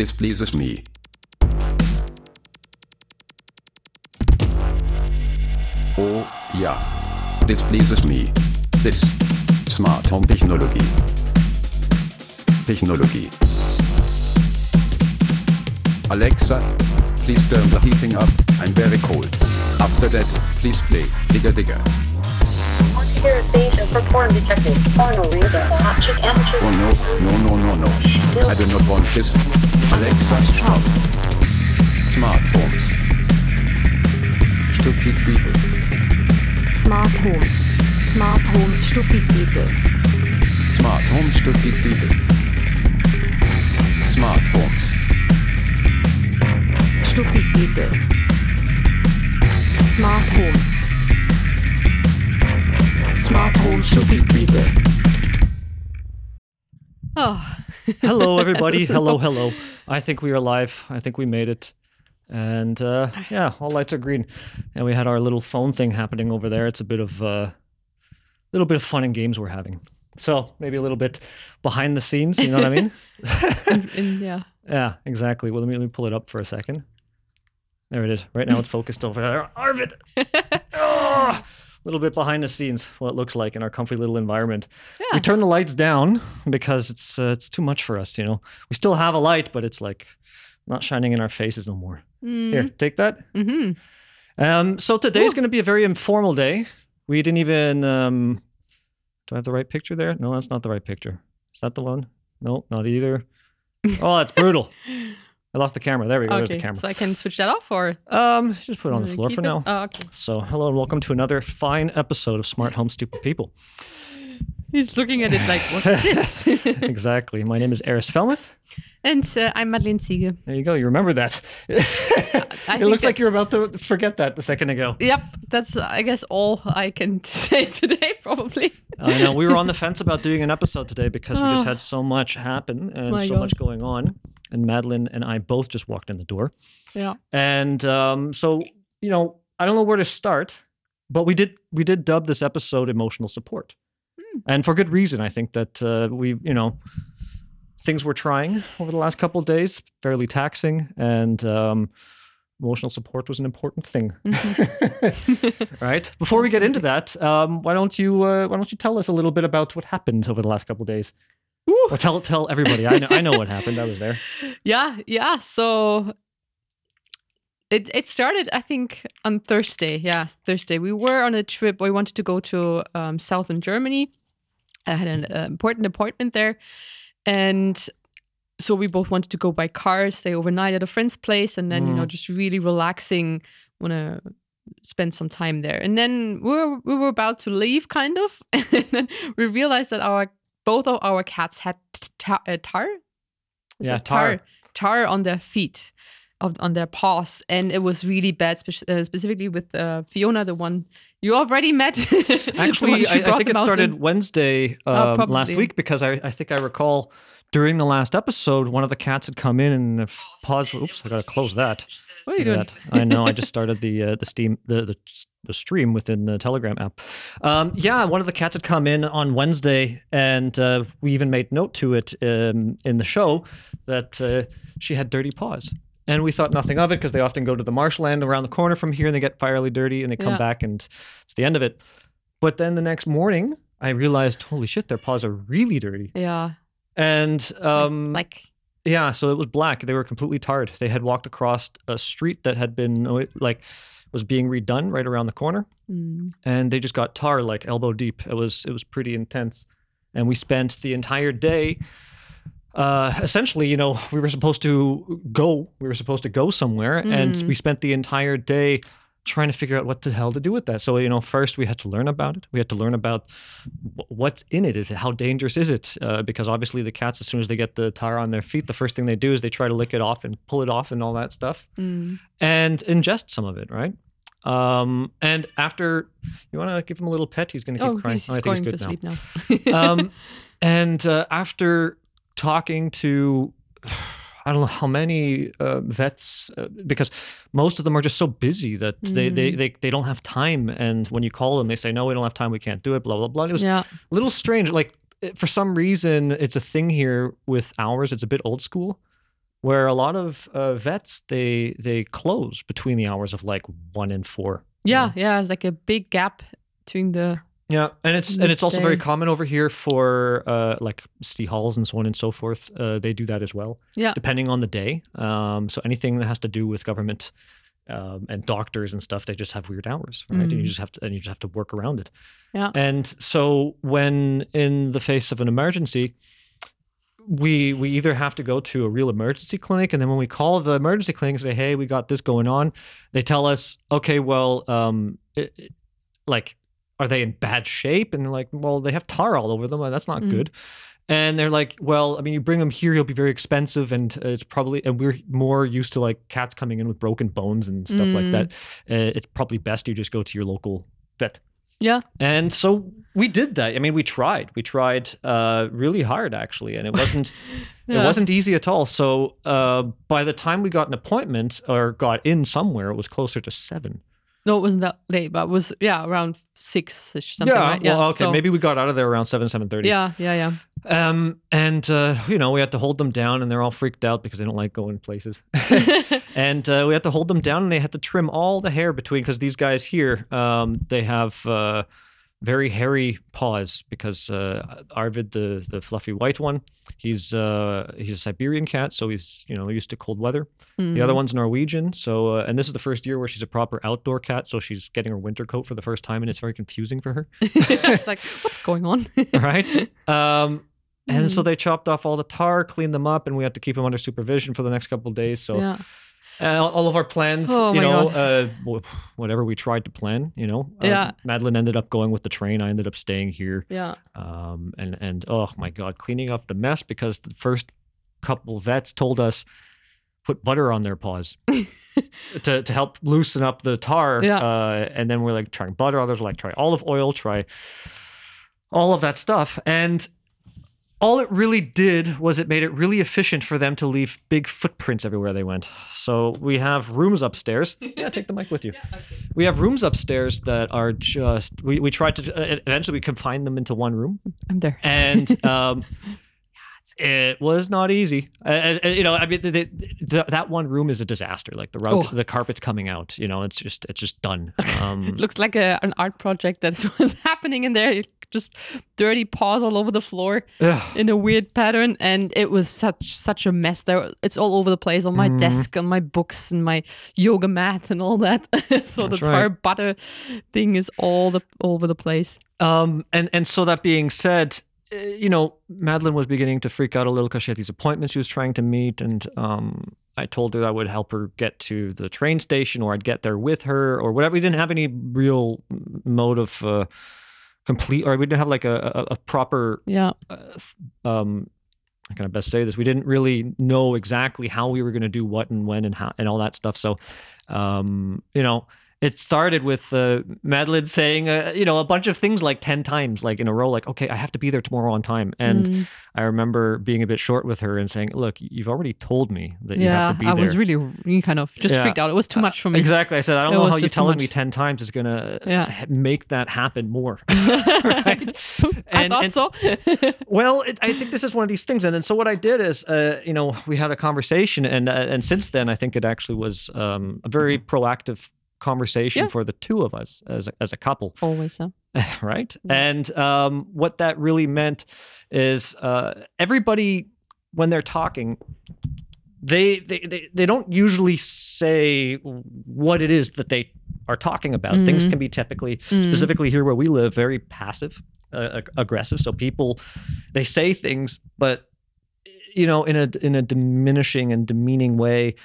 displeases me. Oh, ja. Displeases me. This. Smart Home Technology. Technology. Alexa, please turn the heating up. I'm very cold. After that, please play Digger Digger. Here station for porn detective. Porno reader. Object entry. Oh no, no, no, no, no. I do not want this. Alexa, shout. Smart homes. Stupid people. Smart Homes. Smart Homes Stupid People. Smart homes, stupid people. Smart homes. Stupid People. Smart Homes. Smart Homes Stupid People. Oh, hello, everybody. hello, hello. I think we are live. I think we made it. And uh, yeah, all lights are green. And we had our little phone thing happening over there. It's a bit of a uh, little bit of fun and games we're having. So maybe a little bit behind the scenes. You know what I mean? and, and yeah. yeah, exactly. Well, let me, let me pull it up for a second. There it is. Right now it's focused over there. Arvid! A little bit behind the scenes, what it looks like in our comfy little environment. Yeah. We turn the lights down because it's uh, it's too much for us. You know, we still have a light, but it's like not shining in our faces no more. Here, take that. Mm-hmm. Um, so today's going to be a very informal day. We didn't even. Um, do I have the right picture there? No, that's not the right picture. Is that the one? No, not either. Oh, that's brutal. I lost the camera. There we go. There's the camera. so I can switch that off or Um, just put it on the uh, floor for it? now. Oh, okay. So, hello and welcome to another fine episode of Smart Home Stupid People. He's looking at it like, what's this? exactly. My name is Eris Felmuth. and uh, I'm Madeleine Siege. There you go. You remember that. it looks that- like you're about to forget that a second ago. Yep, that's uh, I guess all I can say today probably. I know we were on the fence about doing an episode today because we just Oh. had so much happen and My so God. much going on. And Madeline and I both just walked in the door. Yeah. And um, so, you know, I don't know where to start, but we did we did dub this episode emotional support, and for good reason. I think that uh, we, you know, things we're trying over the last couple of days fairly taxing, and um, emotional support was an important thing. right. Before we get into that, um, why don't you uh, why don't you tell us a little bit about what happened over the last couple of tell tell everybody. I know I know what happened. I was there. Yeah, yeah. So it it started, I think, on Thursday. Yeah, Thursday. We were on a trip. We wanted to go to um, southern Germany. I had an uh, important appointment there, and so we both wanted to go by car, stay overnight at a friend's place, and then you know Mm. just really relaxing. Want to spend some time there, and then we were we were about to leave, kind of, and then we realized that our both of our cats had tar, uh, tar Yeah, it tar. tar on their feet of on their paws and it was really bad spe- uh, specifically with uh, fiona the one you already met Actually, I, I think it started in. Wednesday Oh, um, last week because I, I think I recall during the last episode one of the cats had come in and the f- paws. Oops, I gotta close that. what are you doing that. I know. I just started the uh, the Steam the, the the stream within the Telegram app. Um, yeah, one of the cats had come in on Wednesday, and uh, we even made note to it um, in the show that uh, she had dirty paws. And we thought nothing of it because they often go to the marshland around the corner from here and they get fairly dirty and they come Yeah. back and it's the end of it. But then the next morning, I realized, holy shit, their paws are really dirty. yeah And um, like yeah, so it was black. They were completely tarred. They had walked across a street that had been oh, like was being redone right around the corner, mm, and they just got tar like elbow deep. It was it was pretty intense, and we spent the entire day. Uh, essentially, you know, we were supposed to go. We were supposed to go somewhere, and Mm. we spent the entire day trying to figure out what the hell to do with that. So, you know, first we had to learn about it. We had to learn about what's in it. Is it how dangerous is it? Uh, because obviously the cats, as soon as they get the tar on their feet, the first thing they do is they try to lick it off and pull it off and all that stuff, mm, and ingest some of it, right? Um, and after you want to give him a little pet, he's going to keep oh crying. he's Oh, I think going he's to good now sleep now um, and uh, after talking to I don't know how many uh, vets uh, because most of them are just so busy that they, they Mm. they they don't have time. And when you call them, they say no, we don't have time, we can't do it. Blah blah blah. It was yeah a little strange. Like for some reason, it's a thing here with hours. It's a bit old school. where a lot of uh, vets they they close between the hours of like one and four. you Yeah, know? yeah. It's like a big gap between the. Yeah, and it's and it's also very common over here for uh, like city halls and so on and so forth. Uh, they do that as well. Yeah. depending on the day. Um, so anything that has to do with government um, and doctors and stuff, they just have weird hours, right? And you Mm. just have to and you just have to work around it. Yeah. And so when in the face of an emergency, we we either have to go to a real emergency clinic, and then when we call the emergency clinic and say, "Hey, we got this going on," they tell us, "Okay, well, um, it, it- like." Are they in bad shape? And they're like, well, they have tar all over them. That's not Mm. good. And they're like, well, I mean, you bring him here, he'll be very expensive, and uh, it's probably, and we're more used to like cats coming in with broken bones and stuff like Mm. that. Uh, it's probably best you just go to your local vet. Yeah. And so we did that. I mean, we tried. We tried uh, really hard, actually, and it wasn't it wasn't easy at all. So uh, by the time we got an appointment or got in somewhere, it was closer to seven. No, it wasn't that late, but it was yeah around six ish something. yeah. right? yeah. Well, okay. so- Maybe we got out of there around seven, seven thirty. Yeah, yeah, yeah. Um, and uh, you know, we had to hold them down, and they're all freaked out because they don't like going places. and uh, we had to hold them down, and they had to trim all the hair between because these guys here, um, they have uh, very hairy paws because uh, Arvid, the the fluffy white one, he's uh, he's a Siberian cat, so he's you know used to cold weather. The other Mm. one's Norwegian, so uh, and this is the first year where she's a proper outdoor cat, so she's getting her winter coat for the first time, and it's very confusing for her. it's like what's going on? right? Um, and so Mm. they chopped off all the tar, cleaned them up, and we had to keep them under supervision for the next couple of days. So yeah, uh, all of our plans, Oh you know, uh, whatever we tried to plan, you know, uh, Yeah. Madeline ended up going with the train. I ended up staying here, yeah. um, and and oh my god, cleaning up the mess because the first couple vets told us put butter on their paws to, to help loosen up the tar. Yeah. Uh, and then we're like trying butter. Others were like try olive oil, try all of that stuff. And all it really did was it made it really efficient for them to leave big footprints everywhere they went. So we have rooms upstairs. Yeah, take the mic with you. We have rooms upstairs that are just. We, we tried to uh, eventually we confined them into one room, I'm there. and um, it was not easy. Uh, you know, I mean, the, the, the, that one room is a disaster. Like the rug, Oh. the carpet's coming out. You know, it's just it's just done. Um, It looks like a, an art project that was happening in there. Just dirty paws all over the floor ugh. in a weird pattern, and it was such such a mess. There, it's all over the place on my Mhm. desk, on my books, and my yoga mat, and all that. so That's the tar right. butter thing is all the all over the place. Um, and and so that being said, you know, Madeline was beginning to freak out a little because she had these appointments she was trying to meet, and um, I told her I would help her get to the train station, or I'd get there with her, or whatever. We didn't have any real mode of uh, complete, or we didn't have like a, a, a proper Yeah, uh, um how can I best say this? We didn't really know exactly how we were going to do what and when and how and all that stuff. So, um, you know, it started with uh, Madeline saying, uh, you know, a bunch of things like ten times, like in a row, like, "Okay, I have to be there tomorrow on time." And Mm, I remember being a bit short with her and saying, "Look, you've already told me that you have to be I there." I was really, kind of just Yeah. freaked out. It was too much for me. Exactly. I said, I don't It know how you telling me 10 times is going to Yeah. make that happen more. right? I And- thought and- so. Well, it, I think this is one of these things, and then so what I did is, uh, you know, we had a conversation, and uh, and since then, I think it actually was um, a very proactive conversation Yeah. for the two of us as a, as a couple, Always so. right? Yeah. And um, what that really meant is uh, everybody when they're talking. They, they they they don't usually say what it is that they are talking about. Things Mhm. can be typically Mm. specifically here where we live, very passive, uh, ag- aggressive. So people, they say things, but you know, in a in a diminishing and demeaning way,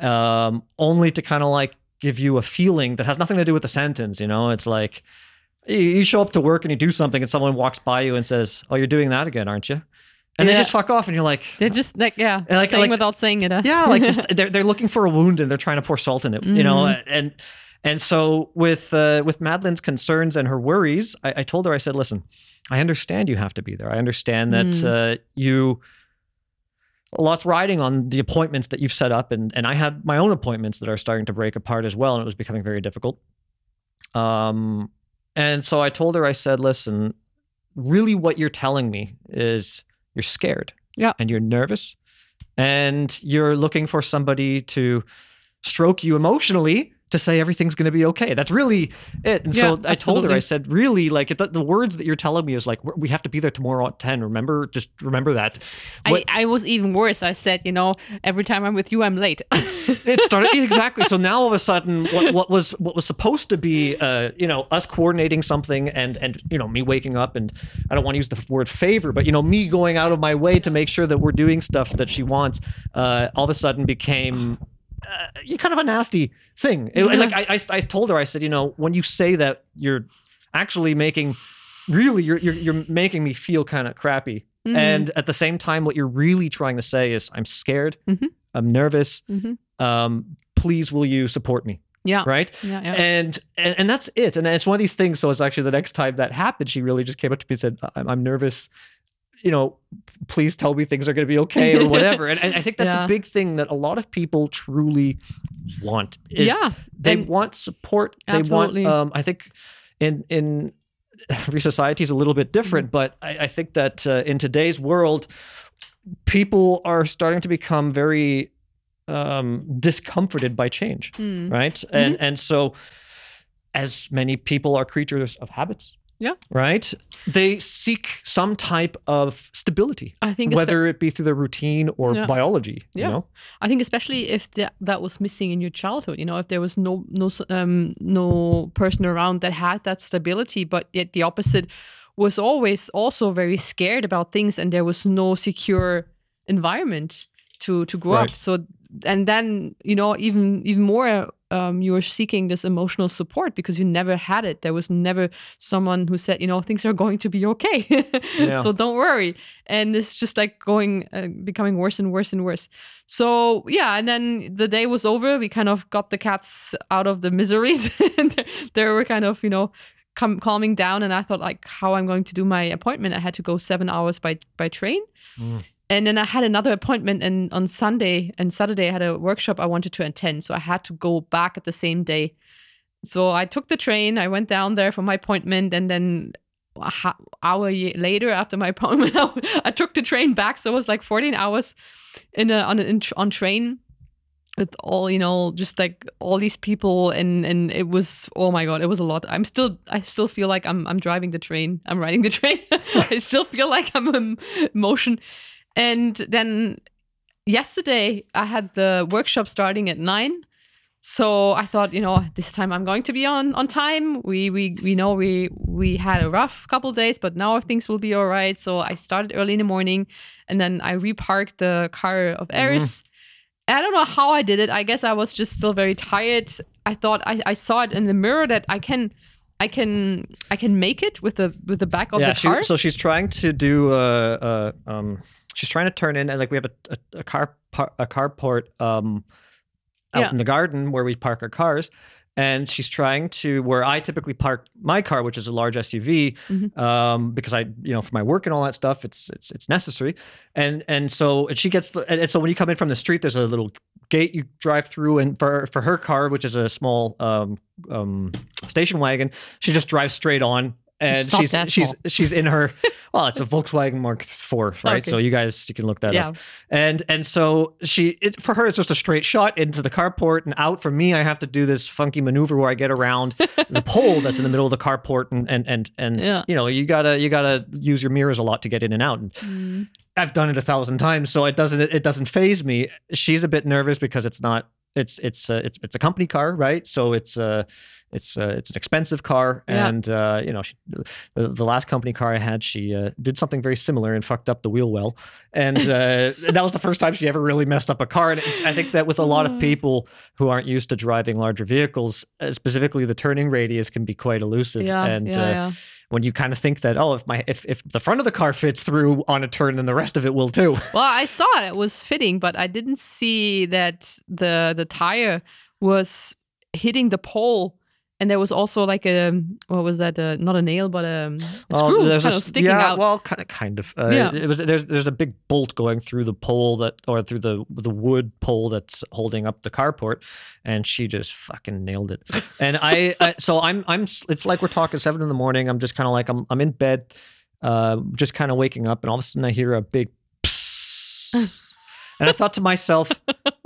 um, only to kind of like give you a feeling that has nothing to do with the sentence. You know, it's like you- show up to work and you do something, and someone walks by you and says, "Oh, you're doing that again, aren't you?" And they just fuck off, and you're like, They're just like yeah, like- saying like- without saying it. uh. yeah like just they're, they're looking for a wound and they're trying to pour salt in it you know Mhm. and and so with uh, with madeline's concerns and her worries I, I told her i said listen i understand you have to be there i understand that Mm. uh, you lot's riding on the appointments that you've set up and and i had my own appointments that are starting to break apart as well and it was becoming very difficult um and so i told her i said listen really what you're telling me is you're scared Yeah. and you're nervous and you're looking for somebody to stroke you emotionally to say everything's going to be okay. That's really it. And so Yeah, I told her, I said, really, like the, the words that you're telling me is like, we have to be there tomorrow at 10. Remember, just remember that. What- I, I was even worse. I said, you know, every time I'm with you, I'm late. it started exactly. So now all of a sudden, what, what was what was supposed to be, uh, you know, us coordinating something and and you know me waking up and I don't want to use the word favor, but you know me going out of my way to make sure that we're doing stuff that she wants, uh, all of a sudden became. Uh, kind of a nasty thing. It- Yeah. Like I, I, I told her, I said, you know, when you say that, you're actually making, really, you're you're, you're making me feel kind of crappy. Mhm. And at the same time, what you're really trying to say is, I'm scared, Mhm. I'm nervous, Mhm. um, please will you support me yeah. right Yeah. Yeah. and, and and that's it and it's one of these things so it's actually the next time that happened she really just came up to me and said i'm, I'm nervous you know please tell me things are going to be okay or whatever and, and i think that's Yeah. a big thing that a lot of people truly want is yeah. they want support they Absolutely. want um i think in in every society is a little bit different Mm-hmm. but i, I think that uh, in today's world people are starting to become very um discomforted by change Mm. right and and so as many people are creatures of habits Yeah. right they seek some type of stability I think whether it be through their routine or Yeah. biology you Yeah. know I think especially if that that was missing in your childhood, you know, if there was no no um no person around that had that stability, but yet the opposite was always also very scared about things, and there was no secure environment to to grow Right. up. So and then you know even even more. Um, you were seeking this emotional support because you never had it. There was never someone who said, you know, things are going to be okay. Yeah. So don't worry. And it's just like going, uh, becoming worse and worse and worse. So yeah, and then the day was over. We kind of got the cats out of the miseries, and they were kind of you know com- calming down. And I thought like how I'm going to do my appointment. I had to go seven hours by by train. And then I had another appointment, and on Sunday and Saturday I had a workshop I wanted to attend, so I had to go back at the same day. So I took the train. I went down there for my appointment, and then a ha- hour later, after my appointment, I took the train back. So it was like 14 hours in a, on a, in, on train with all you know, just like all these people, and and it was oh my god, it was a lot. I'm still I still feel like I'm I'm driving the train. I'm riding the train. I still feel like I'm in motion. And then yesterday I had the workshop starting at nine. So I thought, you know, this time I'm going to be on on time. We we we know we we had a rough couple days, but now things will be all right. So I started early in the morning, and then I reparked the car of Eris. I don't know how I did it. I guess I was just still very tired. I thought I, I saw it in the mirror that I can I can I can make it with the with the back of yeah the she, car. so she's trying to do uh, uh um she's trying to turn in and like we have a, a, a car par- a carport um out Yeah. in the garden where we park our cars and she's trying to where I typically park my car, which is a large SUV, Mhm. um, because I, you know, for my work and all that stuff, it's it's it's necessary. And and so and she gets the, and and so when you come in from the street, there's a little gate you drive through, and for for her car, which is a small um um station wagon, she just drives straight on. And not she's she's she's in her well, it's a Volkswagen Mark IV, right? Okay. So you guys you can look that yeah. up and and so she it, for her it's just a straight shot into the carport and out for me i have to do this funky maneuver where i get around the pole that's in the middle of the carport and and and, and Yeah. you know you gotta you gotta use your mirrors a lot to get in and out and Mm. i've done it a thousand times so it doesn't it doesn't phase me she's a bit nervous because it's not it's it's uh, it's it's a company car right? So it's uh it's uh, it's an expensive car. Yeah. and uh you know she, the, the last company car i had she uh, did something very similar and fucked up the wheel well. And uh, that was the first time she ever really messed up a car. And it's, i think that with a lot of people who aren't used to driving larger vehicles specifically the turning radius can be quite elusive. Yeah, and yeah, uh, yeah. When you kind of think that oh if my if, if the front of the car fits through on a turn then the rest of it will too Well, I saw it, was fitting, but I didn't see that the the tire was hitting the pole. And there was also like a what was that? Uh, not a nail, but a, a Oh, screw kind a of sticking yeah, out. Well, kind of, kind of. Uh, Yeah. It was there's there's a big bolt going through the pole that or through the the wood pole that's holding up the carport, and she just fucking nailed it. And I, I so I'm I'm it's like we're talking seven in the morning. I'm just kind of like I'm I'm in bed, uh, just kind of waking up, and all of a sudden I hear a big. And I thought to myself,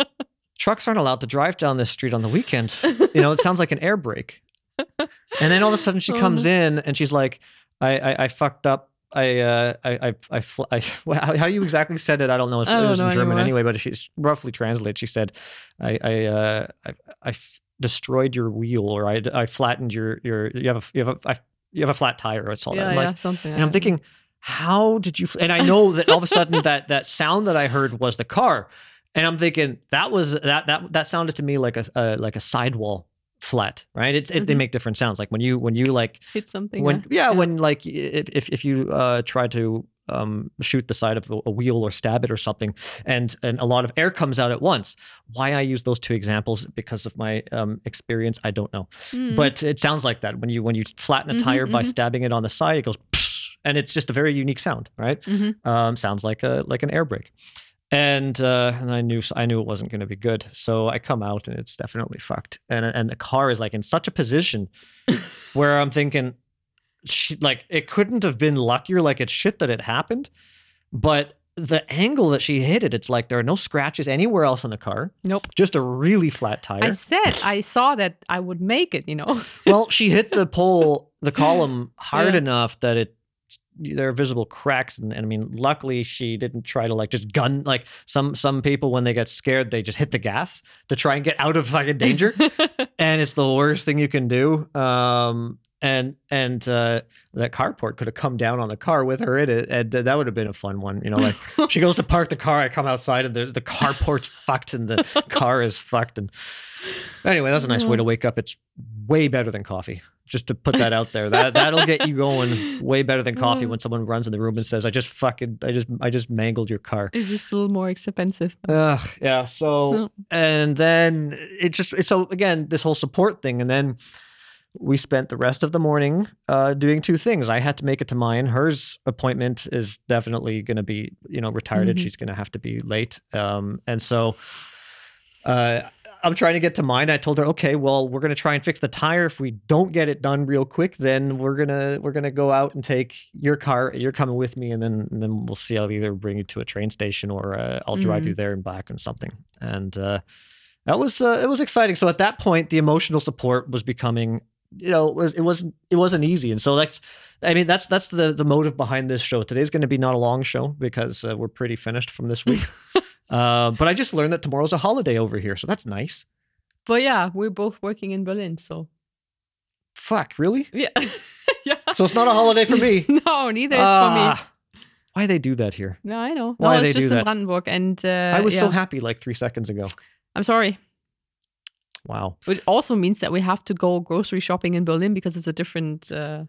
trucks aren't allowed to drive down this street on the weekend. You know, it sounds like an air brake. And then all of a sudden she comes no. in and she's like, I, I, I fucked up. I, uh, I, I, I, fl- I well, how you exactly said it, I don't know. It I don't was in German anymore. anyway, but she's roughly translated. She said, I, I, uh, I, I f- destroyed your wheel or I, I flattened your, your, you have a, you have a, I, you have a flat tire. Or it's all that. yeah, I'm yeah, like, something. and I'm thinking, how did you? And I know that all of a sudden that that sound that I heard was the car, and I'm thinking that was that that that sounded to me like a, a like a sidewall flat, right? It's it, they Mhm. make different sounds. Like when you when you like hit something. when yeah, yeah. when like if if, if you uh try to um shoot the side of a, wheel or stab it or something and and a lot of air comes out at once why i use those two examples because of my um experience i don't know Mm. but it sounds like that when you when you flatten a Mhm, tire by mhm. stabbing it on the side it goes and it's just a very unique sound right Mhm. um, sounds like a like an air brake and uh, and I knew I knew it wasn't going to be good, so I come out and it's definitely fucked. And and the car is like in such a position where I'm thinking, she, like it couldn't have been luckier. Like it's shit that it happened, but the angle that she hit it, it's like there are no scratches anywhere else on the car. Nope. Just a really flat tire. I said I saw that I would make it. You know. well, she hit the pole, the column hard Yeah. enough that it there are visible cracks and, and I mean luckily she didn't try to like just gun like some some people when they get scared they just hit the gas to try and get out of fucking danger. And it's the worst thing you can do. Um and and uh that carport could have come down on the car with her. In it and that would have been a fun one you know like she goes to park the car i come outside and the, the carport's fucked and the car is fucked and anyway that's a nice way to wake up. It's way better than coffee just to put that out there that that'll get you going way better than coffee when someone runs in the room and says i just fucking i just i just mangled your car it's just a little more expensive. Ugh, yeah. So Mm. and then it just so again this whole support thing, and then we spent the rest of the morning uh, doing two things. I had to make it to mine. Hers appointment is definitely going to be you know retarded. Mhm. She's going to have to be late, um, and so. Uh, I'm trying to get to mine. I told her, okay, well, we're gonna try and fix the tire. If we don't get it done real quick, then we're gonna we're gonna go out and take your car. You're coming with me, and then and then we'll see. I'll either bring you to a train station or uh, I'll drive Mhm. you there and back and something. And uh, that was uh, it was exciting. So at that point, the emotional support was becoming, you know, it was it wasn't it wasn't easy. And so that's, I mean, that's that's the the motive behind this show. Today's going to be not a long show because uh, we're pretty finished from this week. uh, but I just learned that tomorrow's a holiday over here, so that's nice. But yeah, we're both working in Berlin, so Fuck, really? yeah, yeah. So it's not a holiday for me. no, neither. It's for me. Ah, Why they do that here? No, I know. Why no, they it's do just in that? Brandenburg, and uh, I was so happy like three seconds ago. I'm sorry. Wow. It also means that we have to go grocery shopping in Berlin because it's a different. Uh,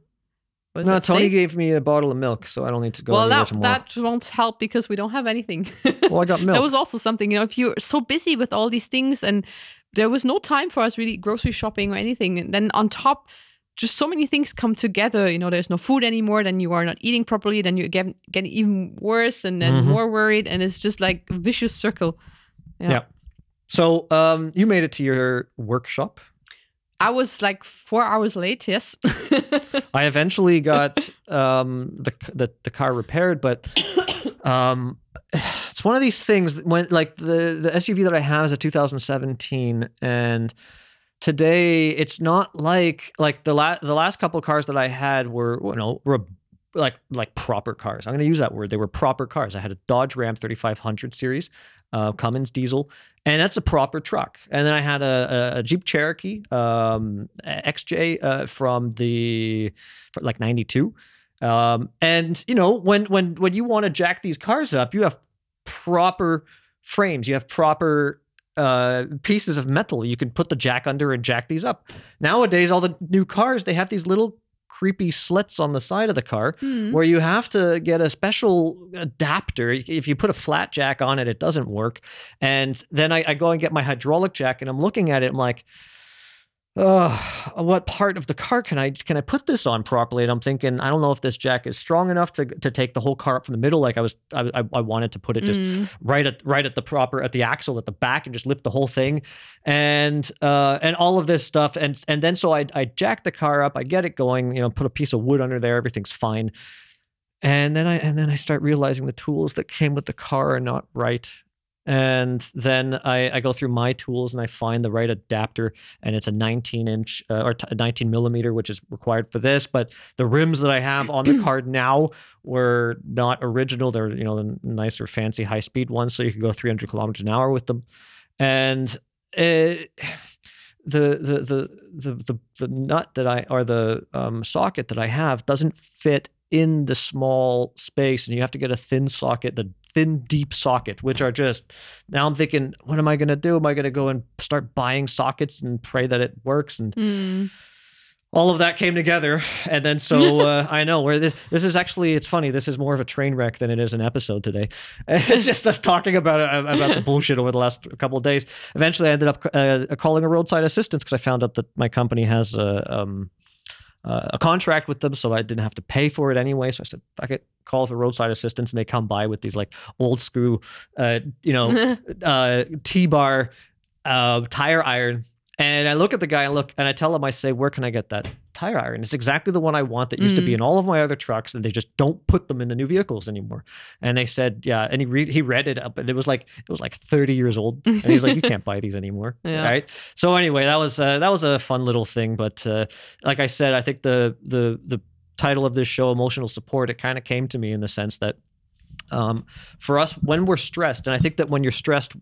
No, Tony gave me a bottle of milk, so I don't need to go well, that tomorrow. that won't help because we don't have anything. well, I got milk. that was also something. You know, if you're so busy with all these things, and there was no time for us really grocery shopping or anything, and then on top. Just so many things come together. You know, there's no food anymore. Then you are not eating properly. Then you get getting even worse, and then Mhm. more worried, and it's just like a vicious circle. Yeah. Yeah. So, um, you made it to your workshop. I was like four hours late. Yes. I eventually got um, the, the the car repaired, but um, it's one of these things that when like the the SUV that I have is a 2017, and today it's not like like the last the last couple cars that I had were you know were like like proper cars. I'm going to use that word. They were proper cars. I had a Dodge Ram 3500 series, uh, Cummins diesel, and that's a proper truck. And then I had a, a, Jeep Cherokee um, XJ uh, from the like 92. Um, and you know when when when you want to jack these cars up, you have proper frames. You have proper uh, pieces of metal you can put the jack under and jack these up. Nowadays, all the new cars they have these little creepy slits on the side of the car Hmm. where you have to get a special adapter. If you put a flat jack on it, it doesn't work. And then I, I go and get my hydraulic jack, and I'm looking at it. I'm like, oh, what part of the car can I can I put this on properly? And I'm thinking, I don't know if this jack is strong enough to to take the whole car up from the middle. Like I was, I, I- I wanted to put it just Mm. right at right at the proper at the axle at the back and just lift the whole thing and uh and all of this stuff and and then so I I jack the car up I get it going you know put a piece of wood under there everything's fine and then I and then I start realizing the tools that came with the car are not right And then I, I go through my tools and I find the right adapter, and it's a 19 inch uh, or t- 19 millimeter, which is required for this. But the rims that I have on the card now were not original. They're you know the nicer, fancy, high speed ones, so you can go 300 kilometers an hour with them. And uh, the, the the the the the nut that I or the um, socket that I have doesn't fit in the small space, and you have to get a thin socket, the thin deep socket, which are just now I'm thinking, what am I gonna do? Am I gonna go and start buying sockets and pray that it works? And Mm. all of that came together and then so uh, i know where this, this is actually it's funny this is more of a train wreck than it is an episode today it's just us talking about uh, about the bullshit over the last couple of days eventually i ended up uh, calling a roadside assistance because i found out that my company has a um, uh, a contract with them, so I didn't have to pay for it anyway. So I said, "Fuck it, call for roadside assistance," and they come by with these like old screw, uh, you know, uh, T-bar uh, tire iron. And I look at the guy and look, and I tell him, I say, "Where can I get that tire iron?" It's exactly the one I want that used to be Mm. in all of my other trucks, and they just don't put them in the new vehicles anymore. And they said, "Yeah," and he read he read it up, and it was like it was like thirty years old, and he's like, "You can't buy these anymore." Yeah. Right. So anyway, that was uh, that was a fun little thing, but uh, like I said, I think the the the title of this show, emotional support, it kind of came to me in the sense that um, for us when we're stressed, and I think that when you're stressed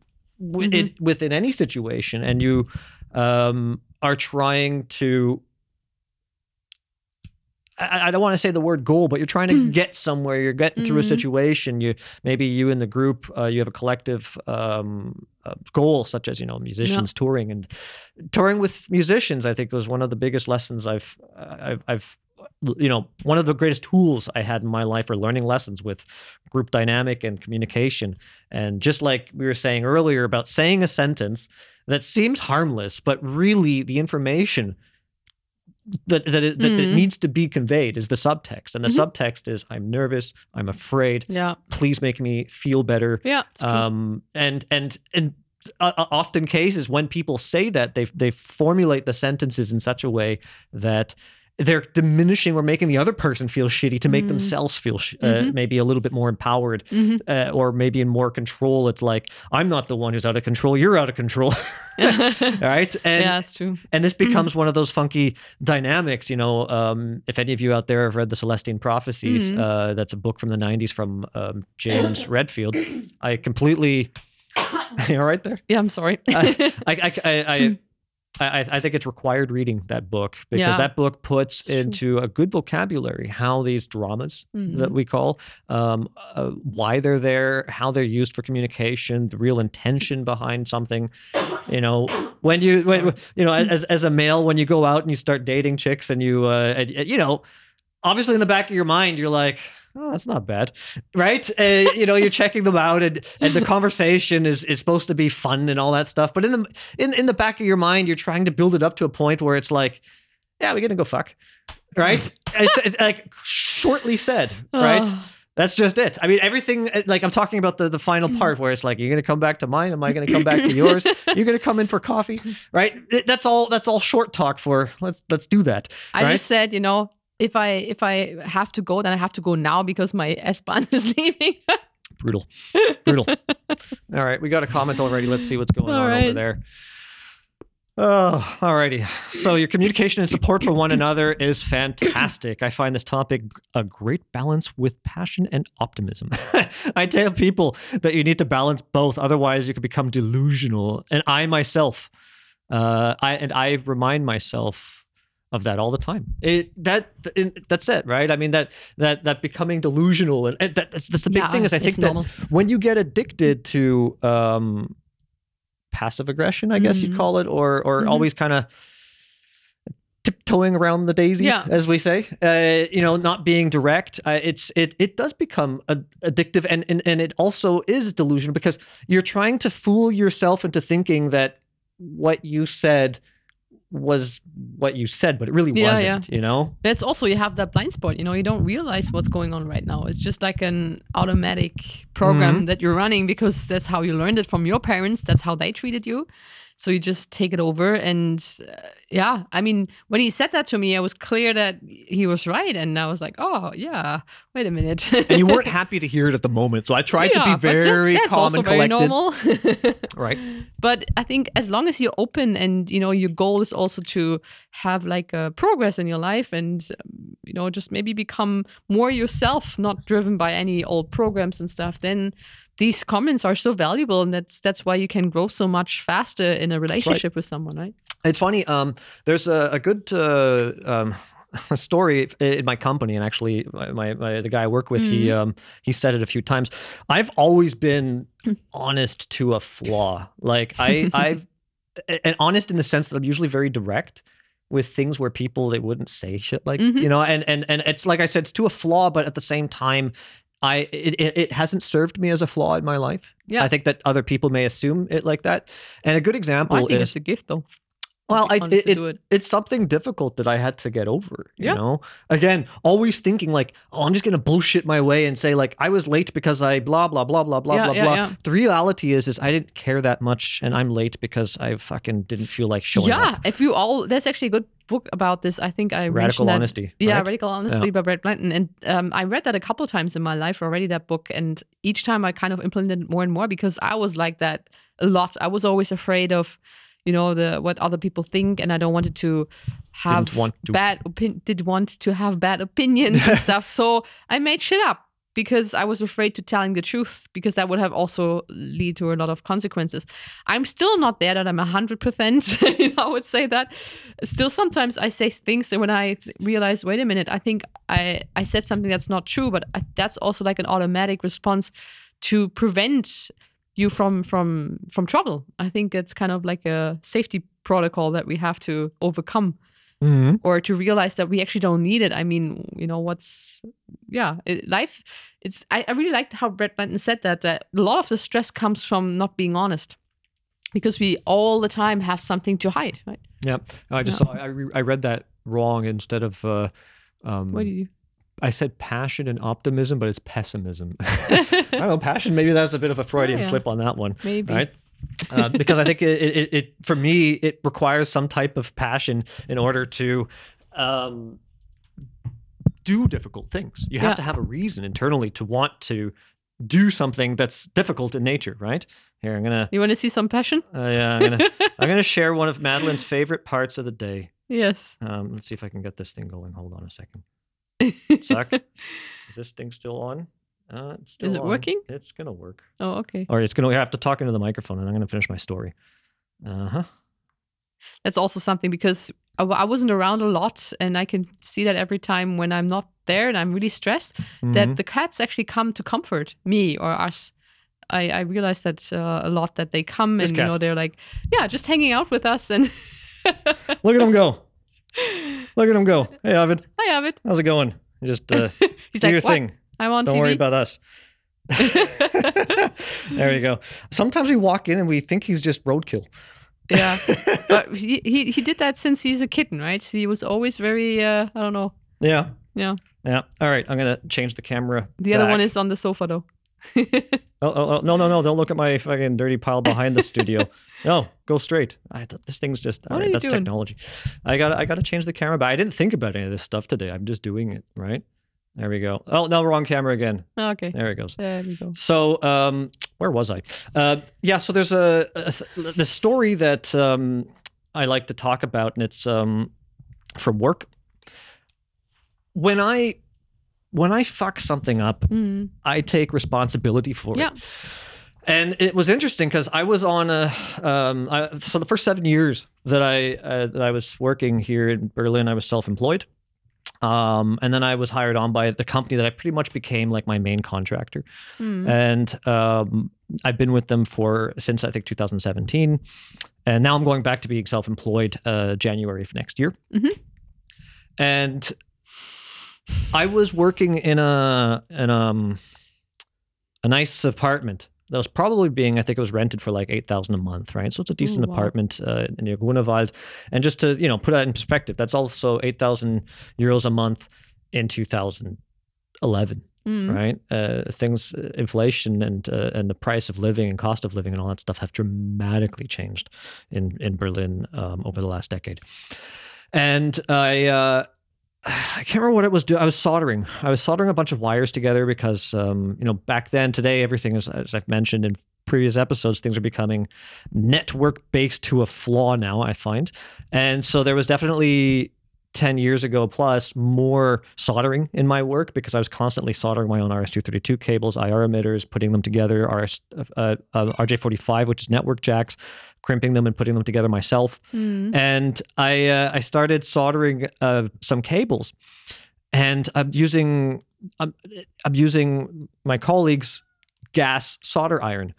Mhm. it, within any situation, and you um, are trying to. I, don't want to say the word goal, but you're trying to get somewhere. You're getting through a Mhm. situation. You maybe you in the group, uh, you have a collective um, uh, goal, such as you know musicians touring and touring with musicians. I think was one of the biggest lessons I've I've, I've you know one of the greatest tools I had in my life for learning lessons with group dynamic and communication. And just like we were saying earlier about saying a sentence that seems harmless, but really the information that that, it, that, that Mm. needs to be conveyed is the subtext, and the Mhm. subtext is I'm nervous, I'm afraid. Yeah. Please make me feel better. Yeah. Um, and and and uh, uh, often cases when people say that they they formulate the sentences in such a way that they're diminishing or making the other person feel shitty to make Mhm. themselves feel sh- uh, Mhm. maybe a little bit more empowered Mhm. uh, or maybe in more control. It's like I'm not the one who's out of control. You're out of control. All right. And yeah, it's true. and this becomes one of those funky dynamics. You know, um, if any of you out there have read the Celestine Prophecies, Mhm. uh, that's a book from the '90s from um, James Redfield. I completely. you all right there? Yeah, I'm sorry. I, I, I, I, I, I think it's required reading that book because Yeah. that book puts into a good vocabulary how these dramas that Mhm. we call, um, uh, why they're there, how they're used for communication, the real intention behind something. You know, when you, when, you know, as as a male, when you go out and you start dating chicks, and you, uh, and, you know, obviously in the back of your mind, you're like. Oh, that's not bad, right? Uh, you know, you're checking them out, and and the conversation is is supposed to be fun and all that stuff. But in the in in the back of your mind, you're trying to build it up to a point where it's like, yeah, we're gonna go fuck, right? it's, it's like shortly said, right? Oh, That's just it. I mean, everything. uh, Like I'm talking about the the final part where it's like, you're gonna come back to mine. Am I gonna come back to yours? You're gonna come in for coffee, right? That's all. That's all short talk for. Let's let's do that. I right? just said, you know, if I if I have to go, then I have to go now because my S bahn is leaving. brutal, brutal. all right, we got a comment already. Let's see what's going All on over there. Oh, alrighty. So your communication and support for one another is fantastic. I find this topic a great balance with passion and optimism. I tell people that you need to balance both, otherwise you could become delusional. And I myself, uh, I and I remind myself of that all the time. It that it, that's it, right? I mean that that that becoming delusional and, and that, that's, that's the big Yeah, thing is I think that normal. when you get addicted to um, passive aggression, I guess you'd Mhm. call it, or or Mhm. always kind of tiptoeing around the daisies, Yeah. as we say, uh, you know, not being direct. Uh, it's it it does become a, addictive, and, and and it also is delusional because you're trying to fool yourself into thinking that what you said was what you said, but it really Yeah, wasn't. You know, That's also you have that blind spot. You know, you don't realize what's going on right now. It's just like an automatic program Mm-hmm. that you're running because that's how you learned it from your parents. That's how they treated you, so you just take it over and uh, yeah i mean when he said that to me i was clear that he was right and i was like oh yeah wait a minute and you weren't happy to hear it at the moment. So I tried Yeah, to be very that's calm also and very normal Right. but i think as long as you're open and you know your goal is also to have like a progress in your life and um, you know just maybe become more yourself not driven by any old programs and stuff then these comments are so valuable and that's that's why you can grow so much faster in a relationship with someone right It's funny. Um, there's a, a good uh, um, story in my company, and actually, my, my, my the guy I work with, he Mm-hmm. um, he said it a few times. I've always been honest to a flaw. Like I I've and honest in the sense that I'm usually very direct with things where people they wouldn't say shit like Mhm. you know, and and and it's like I said, it's to a flaw, but at the same time. I it, it, it hasn't served me as a flaw in my life. Yeah. I think that other people may assume it like that. And a good example Well, i think is it's a gift though well, I, it, it, it. it's something difficult that I had to get over. You Yeah. know, again, always thinking like, oh, I'm just gonna bullshit my way and say like I was late because I blah blah blah blah blah Yeah, blah yeah, blah. The reality is, is I didn't care that much, and I'm late because I fucking didn't feel like showing up. yeah up. if you all there's actually a good book about this i think i Radical mentioned that- honesty. Yeah, right? Radical Honesty by Brad Blanton. And um, I read that a couple times in my life already, that book. And each time I kind of implemented it more and more because I was like that a lot. I was always afraid of, you know, the what other people think. And I don't wanted to have want to. bad opin- did want to have bad opinions and stuff. So I made shit up because I was afraid to telling the truth because that would have also lead to a lot of consequences. I'm still not there that I'm 100%, you know, I would say that. Still sometimes I say things and when I th- realize, wait a minute, I think I I said something that's not true, but I, that's also like an automatic response to prevent you from from from trouble. I think it's kind of like a safety protocol that we have to overcome Mhm. or to realize that we actually don't need it. I mean, you know, what's yeah, it, life. It's I, I really liked how Brad Blanton said that that a lot of the stress comes from not being honest, because we all the time have something to hide. Right? Yeah, I just saw. I, re- I read that wrong instead of. Uh, um, What do you? I said passion and optimism, but it's pessimism. I don't know. Passion. Maybe that's a bit of a Freudian yeah. slip on that one. Maybe. right? Uh, because I think it, it, it, for me, it requires some type of passion in order to um, do difficult things. You have Yeah. to have a reason internally to want to do something that's difficult in nature, right? Here, I'm gonna, You want to see some passion? uh, yeah, I'm gonna, I'm gonna share one of Madeline's favorite parts of the day. Yes. Um, let's see if I can get this thing going. Hold on a second. Suck. Is this thing still on? Uh, it's still it on. working? It's gonna work. oh, okay. Or it's gonna. I have to talk into the microphone, and I'm gonna finish my story. Uh huh. That's also something because I wasn't around a lot, and I can see that every time when I'm not there and I'm really stressed, Mm-hmm. that the cats actually come to comfort me or us. I, I realized that uh, a lot that they come This and you know they're like, yeah, just hanging out with us and Look at them go. Look at him go. Hey, Arvid, I Arvid. how's it going? Just uh, He's do like, your "What? thing. I'm on Don't TV. worry about us. there you go. Sometimes we walk in and we think he's just roadkill. yeah, but he, he he did that since he's a kitten, right? He was always very uh, I don't know. Yeah. Yeah. Yeah. All right. I'm gonna change the camera. The other one is on the sofa though. Oh, oh, oh, no, no, no! Don't look at my fucking dirty pile behind the studio. No, go straight. I, th- this thing's just. All right, that's doing? technology. I got. I got to change the camera but I didn't think about any of this stuff today. I'm just doing it. Right. There we go. Oh no, wrong camera again. okay. There it goes. There we go. So, um, where was I? Uh, yeah, so there's a, a th- the story that um, I like to talk about, and it's um, from work. When I when I fuck something up, Mm. I take responsibility for Yeah. it. And it was interesting because I was on a um, I, so the first seven years that I uh, that I was working here in Berlin, I was self-employed. Um, and then I was hired on by the company that I pretty much became like my main contractor. Mm. And um, I've been with them for since I think 2017. And now I'm going back to being self employed uh, January of next year. Mhm. And I was working in a, in um, a nice apartment that was probably being, I think it was rented for like 8,000 a month, right? So it's a decent wow. apartment uh, near Grunewald. And just to, you know, put that in perspective, that's also 8,000 euros a month in 2011. Mm. right? Uh, things, uh, inflation and uh, and the price of living and cost of living and all that stuff have dramatically changed in in Berlin um, over the last decade. And I uh, I can't remember what it was. Do I was soldering. I was soldering a bunch of wires together because um, you know back then, today everything is as I've mentioned in previous episodes, things are becoming network based to a flaw now. I find, and so there was definitely 10 years ago plus more soldering in my work because I was constantly soldering my own RS-232 cables, IR emitters, putting them together, RS, uh, uh, RJ45, which is network jacks, crimping them and putting them together myself. Mm. And I uh, I started soldering uh, some cables, and I'm using I'm, I'm using my colleagues' gas solder iron.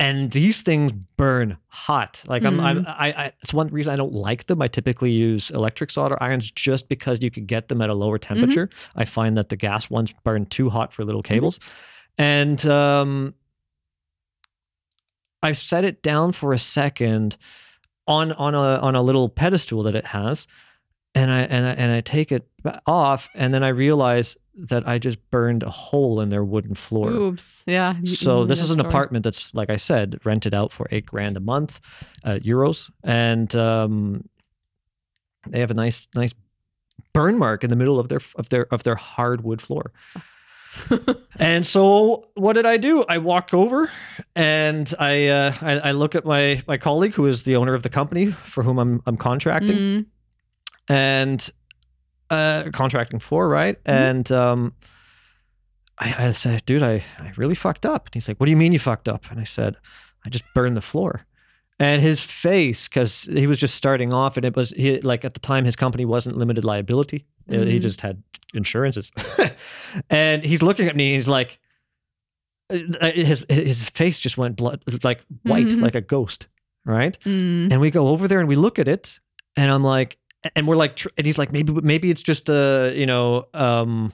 And these things burn hot. Like I'm, I'm mm-hmm. I, I, it's one reason I don't like them. I typically use electric solder irons just because you can get them at a lower mm-hmm. temperature. I find that the gas ones burn too hot for little mm-hmm. cables, and um, I set it down for a second on on a on a little pedestal that it has, and I and I and I take it off, and then I realize that I just burned a hole in their wooden floor. Oops. Yeah. So this is an story. apartment that's, like I said, rented out for eight grand a month, uh, euros, and um, they have a nice, nice burn mark in the middle of their of their of their hardwood floor. and so, what did I do? I walk over and I, uh, I I look at my my colleague who is the owner of the company for whom I'm I'm contracting Mm. And uh contracting for right? And um I, I said dude I, I really fucked up. And he's like what do you mean you fucked up? And i said i just burned the floor. And his face because he was just starting off and it was he, like at the time his company wasn't limited liability. Uh, he Mhm. just had insurances. And he's looking at me and he's like uh, his his face just went blood like white Mhm. like a ghost right? Mm. and we go over there and we look at it and i'm like and we're like and he's like maybe maybe it's just uh you know um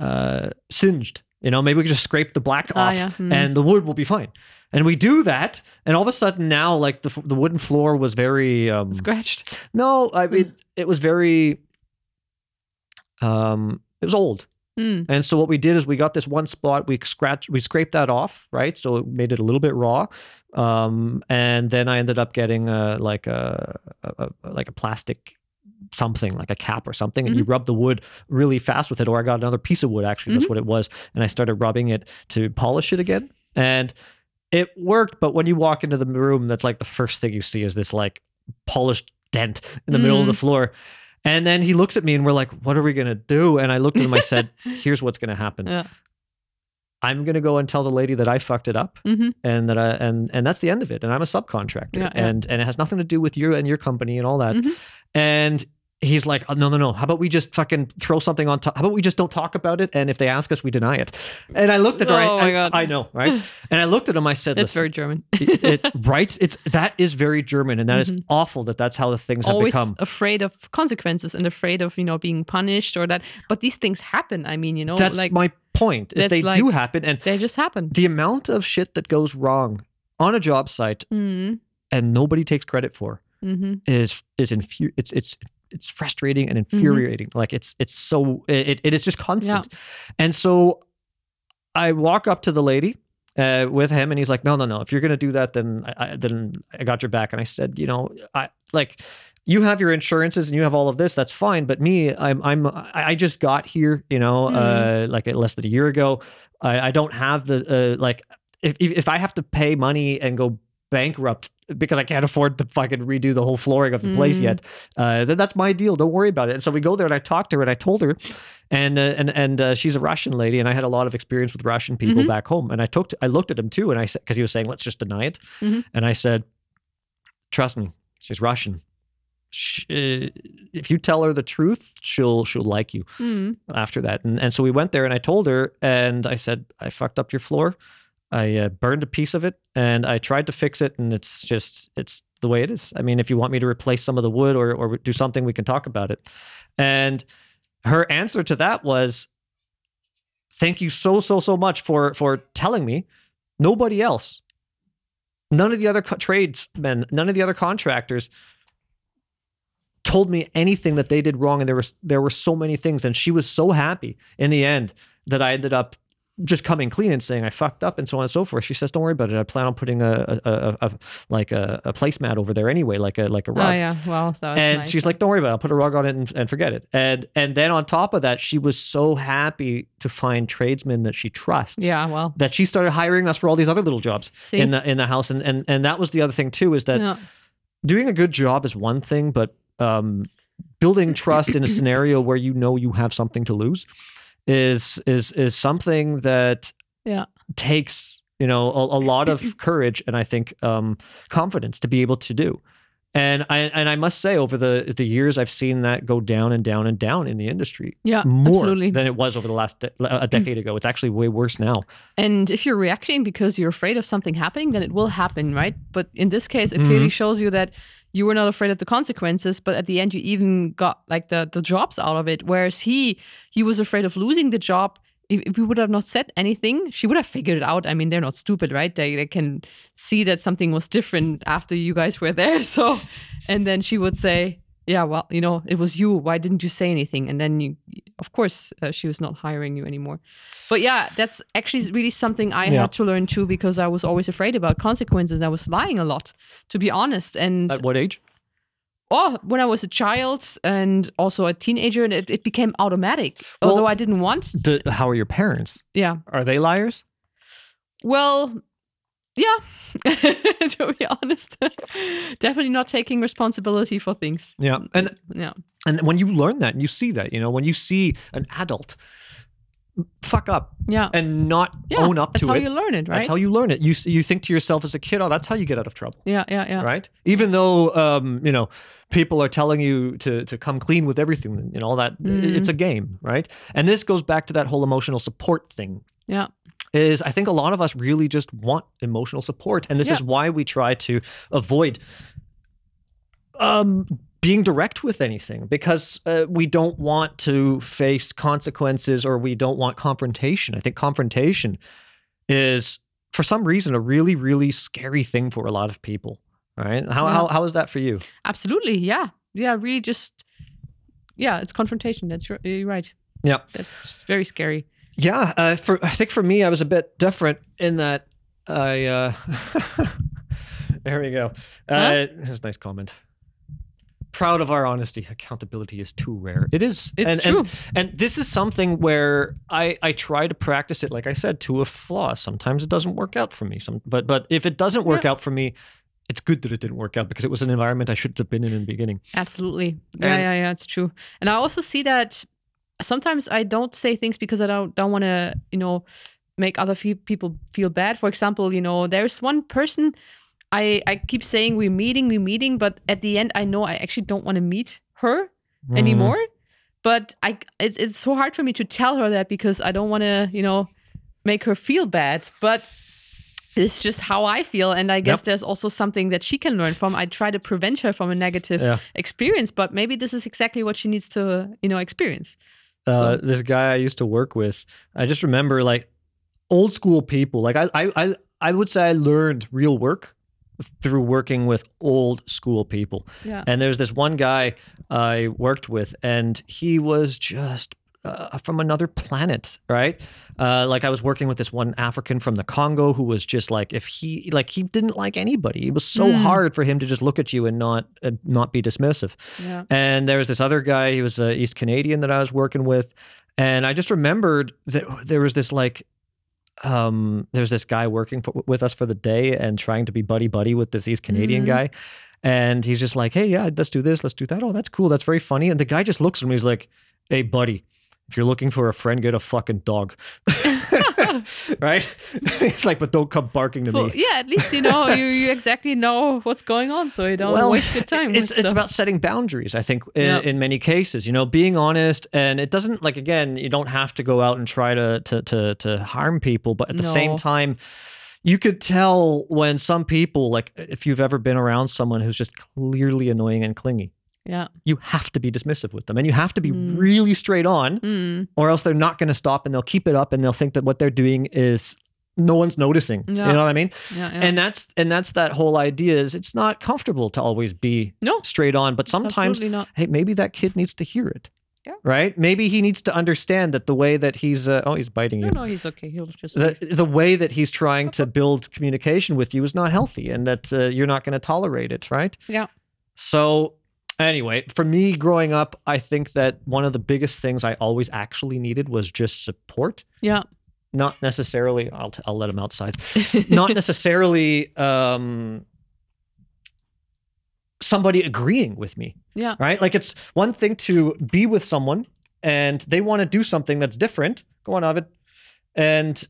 uh singed you know maybe we can just scrape the black Ah, off yeah. Mm. and the wood will be fine and we do that and all of a sudden now like the, the wooden floor was very um Scratched. no i mean it was very um it was old Mm. and so what we did is we got this one spot, we scratched, we scraped that off, right? So it made it a little bit raw. Um, and then I ended up getting uh like a, a, a like a plastic something like a cap or something and you rub the wood really fast with it or i got another piece of wood actually that's what it was and i started rubbing it to polish it again and it worked but when you walk into the room that's like the first thing you see is this like polished dent in the middle of the floor and then he looks at me and we're like what are we going to do? And i looked at him i said here's what's going to happen. Yeah. I'm going to go and tell the lady that i fucked it up Mhm. and that I and and that's the end of it. And I'm a subcontractor, Yeah, yeah. and and it has nothing to do with you and your company and all that. Mhm. And he's like, oh, no, no, no. How about we just fucking throw something on top? How about we just don't talk about it? And if they ask us, we deny it. And I looked at her. I- Oh my God. I know, right? And I looked at him. I said, It's very German. it, it- right? It's that is very German, and that is awful that that's how the things have Mm-hmm. Always become. afraid of consequences and afraid of you know being punished or that. But these things happen. I mean, you know, That's like my point. Is they like- do happen, and they just happen. the amount of shit that goes wrong on a job site Mm. and nobody takes credit for hmm is is infu- it's it's it's frustrating and Mm-hmm. infuriating. Like it's it's so it, it is just constant. And so i walk up to the lady uh, with him and he's like no no no. If you're gonna do that then I, I then i got your back. And i said you know i like you have your insurances and you have all of this. That's fine. But me i'm i'm i just got here you know uh like less than a year ago. I, I don't have the uh, like if if i have to pay money and go bankrupt because I can't afford to fucking redo the whole flooring of the place Mm. yet. Uh, then that's my deal. Don't worry about it. And so we go there and I talked to her and I told her, and uh, and and uh, she's a Russian lady and I had a lot of experience with Russian people Mhm. back home. And I took I looked at him too and I said because he was saying let's just deny it, Mhm. and I said, trust me, she's Russian. Sh uh, if you tell her the truth, she'll she'll like you Mm. after that. And and so we went there and I told her and I said I fucked up your floor. I uh, burned a piece of it and I tried to fix it and it's just it's the way it is. I mean, if you want me to replace some of the wood or or do something, we can talk about it. And her answer to that was, "Thank you so so so much for for telling me. Nobody else, none of the other co- tradesmen, none of the other contractors." told me anything that they did wrong and there was there were so many things and she was so happy in the end that I ended up just coming clean and saying I fucked up and so on and so forth. She says, "Don't worry about it. I plan on putting a, a, a, a like a, a placemat over there anyway, like a like a rug." Oh yeah, well, was and nice. she's like, "Don't worry about it. I'll put a rug on it and, and forget it." And and then on top of that, she was so happy to find tradesmen that she trusts. yeah, well, That she started hiring us for all these other little jobs See? in the in the house, and and and that was the other thing too is that yeah. doing a good job is one thing, but um, building trust in a scenario where you know you have something to lose is is is something that Yeah. takes you know a, a lot of courage and I think um, confidence to be able to do. And I and I must say, over the the years, I've seen that go down and down and down in the industry Yeah, more absolutely. than it was over the last de- a decade ago. It's actually way worse now. And if you're reacting because you're afraid of something happening, then it will happen, right? But in this case, it Mm-hmm. clearly shows you that you were not afraid of the consequences, but at the end you even got like the the jobs out of it. Whereas he he was afraid of losing the job. If, we would have not said anything, she would have figured it out. I mean, they're not stupid, right? They they can see that something was different after you guys were there. So, and then she would say, "Yeah, well, you know, it was you. Why didn't you say anything?" And then you, of course, uh, she was not hiring you anymore. But yeah, that's actually really something I Yeah. had to learn too because I was always afraid about consequences. I was lying a lot, to be honest. And At what age? oh, when I was a child and also a teenager, and it, it became automatic. Well- although I didn't want. Do, how are your parents? Yeah. Are they liars? Well, yeah. to be honest, definitely not taking responsibility for things. Yeah, and Yeah. and when you learn that and you see that, you know, when you see an adult fuck up Yeah. and not yeah. own up to it. That's how you learn it, right? that's how you learn it. You you think to yourself as a kid, oh, that's how you get out of trouble, yeah. Yeah. Yeah. right? Even though um, you know people are telling you to to come clean with everything and all that, mm. it's a game, right? And this goes back to that whole emotional support thing. Yeah. Is I think a lot of us really just want emotional support, and this Yeah. is why we try to avoid um, being direct with anything because uh, we don't want to face consequences or we don't want confrontation. I think confrontation is, for some reason, a really, really scary thing for a lot of people. Right? How Yeah. how, how is that for you? Absolutely. Yeah. Yeah. Really just, yeah, it's confrontation. That's you're right. Yeah. That's very scary. Yeah, uh, for I think for me, I was a bit different in that I. Uh, there we go. Uh, a nice comment. Proud of our honesty. Accountability is too rare. It is. It's and, true. And, and this is something where I I try to practice it. Like I said, to a flaw. Sometimes it doesn't work out for me. Some, but but if it doesn't work Yeah. out for me, it's good that it didn't work out because it was an environment I shouldn't have been in in the beginning. Absolutely. Yeah, And- yeah, yeah. It's true. And I also see that sometimes I don't say things because I don't don't want to, you know, make other fe- people feel bad. For example, you know, there's one person I I keep saying we're meeting, we're meeting, but at the end I know I actually don't want to meet her mm. anymore. But I it's it's so hard for me to tell her that because I don't want to, you know, make her feel bad. But it's just how I feel. And I guess Yep. there's also something that she can learn from. I try to prevent her from a negative Yeah. experience, but maybe this is exactly what she needs to, you know, experience. Uh, So- this guy I used to work with. I just remember like old school people. Like I, I, I, I would say I learned real work through working with old school people. Yeah. And there's this one guy I worked with, and he was just uh, from another planet, right? Uh, like I was working with this one African from the Congo who was just like, if he like he didn't like anybody. It was so Mm. hard for him to just look at you and not uh, not be dismissive. Yeah. And there was this other guy, he was a East Canadian that I was working with. And I just remembered that there was this like, um, there's this guy working for, with us for the day and trying to be buddy buddy with this East Canadian Mhm. guy. And he's just like, hey, yeah, let's do this, let's do that. Oh, that's cool. That's very funny. And the guy just looks at me, he's like, hey, buddy, if you're looking for a friend, get a fucking dog. right? it's like, but don't come barking to Well, me. yeah, at least you know you, you exactly know what's going on, so you don't waste your time. It's it's about setting boundaries. I think in, Yeah. in many cases, you know, being honest, and it doesn't like again, you don't have to go out and try to to to, to harm people, but at the same time. You could tell when some people, like if you've ever been around someone who's just clearly annoying and clingy, yeah. you have to be dismissive with them and you have to be Mm. really straight on, Mm, or else they're not going to stop and they'll keep it up and they'll think that what they're doing is no one's noticing. Yeah. You know what I mean? yeah, yeah. and that's and that's that whole idea is it's not comfortable to always be no, straight on but sometimes hey maybe that kid needs to hear it Yeah. Right? Maybe he needs to understand that the way that he's uh, oh he's biting No, you. no, he's okay. He'll just. The, the way that he's trying to build communication with you is not healthy and that uh, you're not going to tolerate it, right? Yeah. So, anyway, for me growing up, I think that one of the biggest things I always actually needed was just support. Yeah. Not necessarily, I'll, t- I'll let him outside. Not necessarily um, somebody agreeing with me, Yeah. right? Like it's one thing to be with someone and they want to do something that's different. Go on, Arvid. And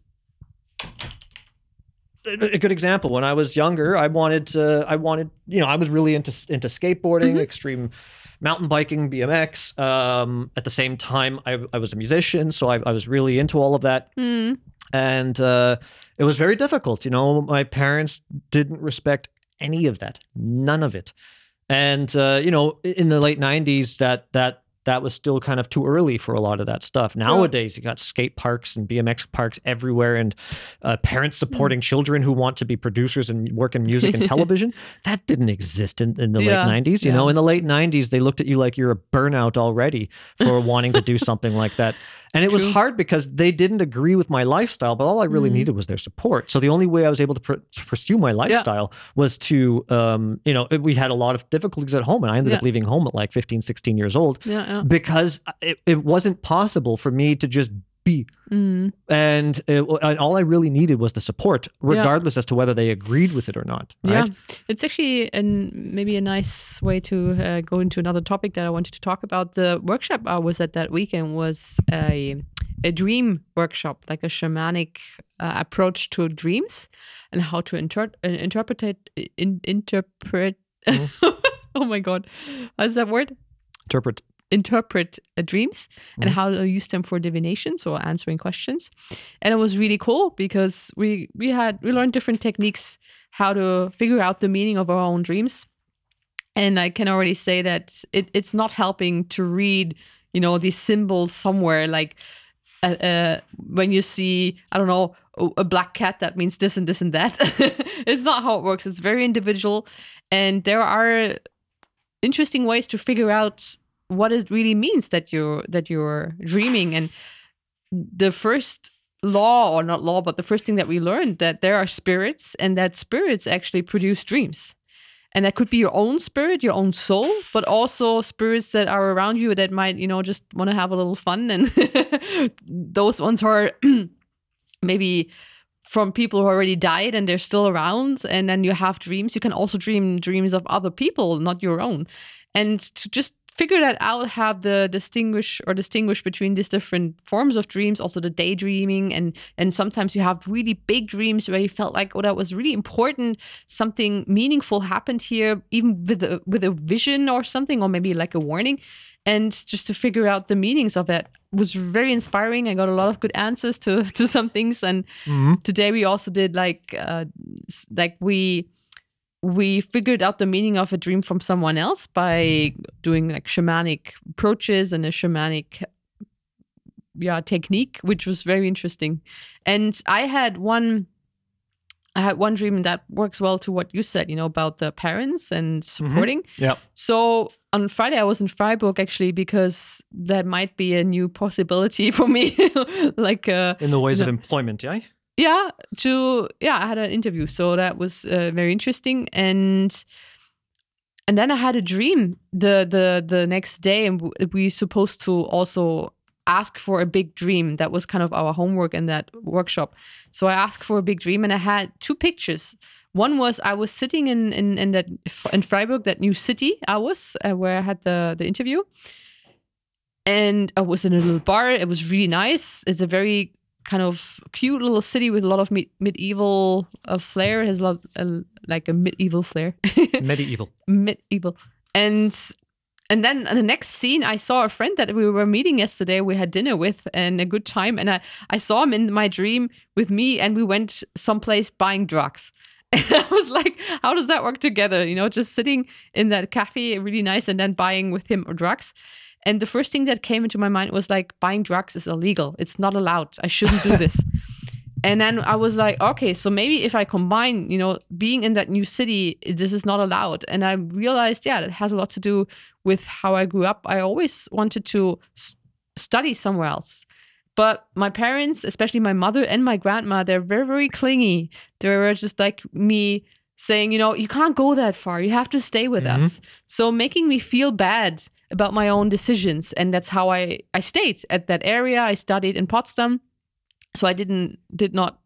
a good example. When i was younger i wanted uh, i wanted you know i was really into into skateboarding extreme mountain biking bmx um, at the same time I, I was a musician so I, I was really into all of that. Hmm. and uh, it was very difficult you know my parents didn't respect any of that none of it. And uh, you know in the late 90s that that that was still kind of too early for a lot of that stuff. Nowadays you got skate parks and bmx parks everywhere and uh, parents supporting children who want to be producers and work in music and television. That didn't exist in, in the Yeah, late 90s you know? in the late 90s they looked at you like you're a burnout already for wanting to do something like that. And it was True. hard because they didn't agree with my lifestyle but all i really Mhm. needed was their support. So the only way i was able to, pr- to pursue my lifestyle was to um, you know we had a lot of difficulties at home and i ended up leaving home at like 15 16 years old. Yeah. Yeah. because it, it wasn't possible for me to just be Mm. and, it, and all i really needed was the support regardless as to whether they agreed with it or not right Yeah, it's actually an maybe a nice way to uh, go into another topic that I wanted to talk about. The workshop I was at that weekend was a a dream workshop, like a shamanic uh, approach to dreams and how to inter- uh, interpret it, in, interpret. oh my god, what's that word? interpret interpret uh, dreams and how to use them for divination so answering questions. And it was really cool because we we had we learned different techniques how to figure out the meaning of our own dreams. And i can already say that it, it's not helping to read you know these symbols somewhere like uh, uh, when you see i don't know a black cat that means this and this and that. It's not how it works. It's very individual. And there are interesting ways to figure out what it really means that you're that you're dreaming. And the first law or not law but the first thing that we learned that there are spirits and that spirits actually produce dreams. And that could be your own spirit your own soul but also spirits that are around you that might you know just want to have a little fun. And those ones are maybe from people who already died and they're still around and then you have dreams. You can also dream dreams of other people not your own. And to just figure that out have the distinguish or distinguish between these different forms of dreams also the daydreaming and and sometimes you have really big dreams where you felt like oh that was really important something meaningful happened here even with a with a vision or something or maybe like a warning. And just to figure out the meanings of it was very inspiring. I got a lot of good answers to to some things. And today we also did like uh like we we figured out the meaning of a dream from someone else by doing like shamanic approaches and a shamanic yeah technique which was very interesting and i had one i had one dream that works well to what you said you know about the parents and supporting yeah so on Friday, I was in Freiburg actually because that might be a new possibility for me. like, uh, in the ways of No. employment yeah yeah, to yeah, I had an interview, so that was uh, very interesting. And and then I had a dream the the the next day, and we supposed to also ask for a big dream. That was kind of our homework in that workshop. So I asked for a big dream, and I had two pictures. One was I was sitting in in, in that in Freiburg, that new city I was uh, where I had the the interview, and I was in a little bar. It was really nice. It's a very kind of cute little city with a lot of me- medieval uh, flair. It has a lot uh, like a medieval flair, medieval medieval, and and then in the next scene, I saw a friend that we were meeting yesterday. We had dinner with and a good time, and I I saw him in my dream with me, and we went someplace buying drugs. And I was like, how does that work together? You know, just sitting in that cafe, really nice, and then buying with him drugs. And the first thing that came into my mind was like, buying drugs is illegal. It's not allowed. I shouldn't do this. and then I was like, okay, so maybe if I combine, you know, being in that new city, this is not allowed. And I realized, yeah, that has a lot to do with how I grew up. I always wanted to study somewhere else. But my parents, especially my mother and my grandma, they're very, very clingy. They were just like me saying, you know, you can't go that far. You have to stay with Mhm. us. So making me feel bad about my own decisions. And that's how I, I stayed at that area. I studied in Potsdam. So I didn't, did not,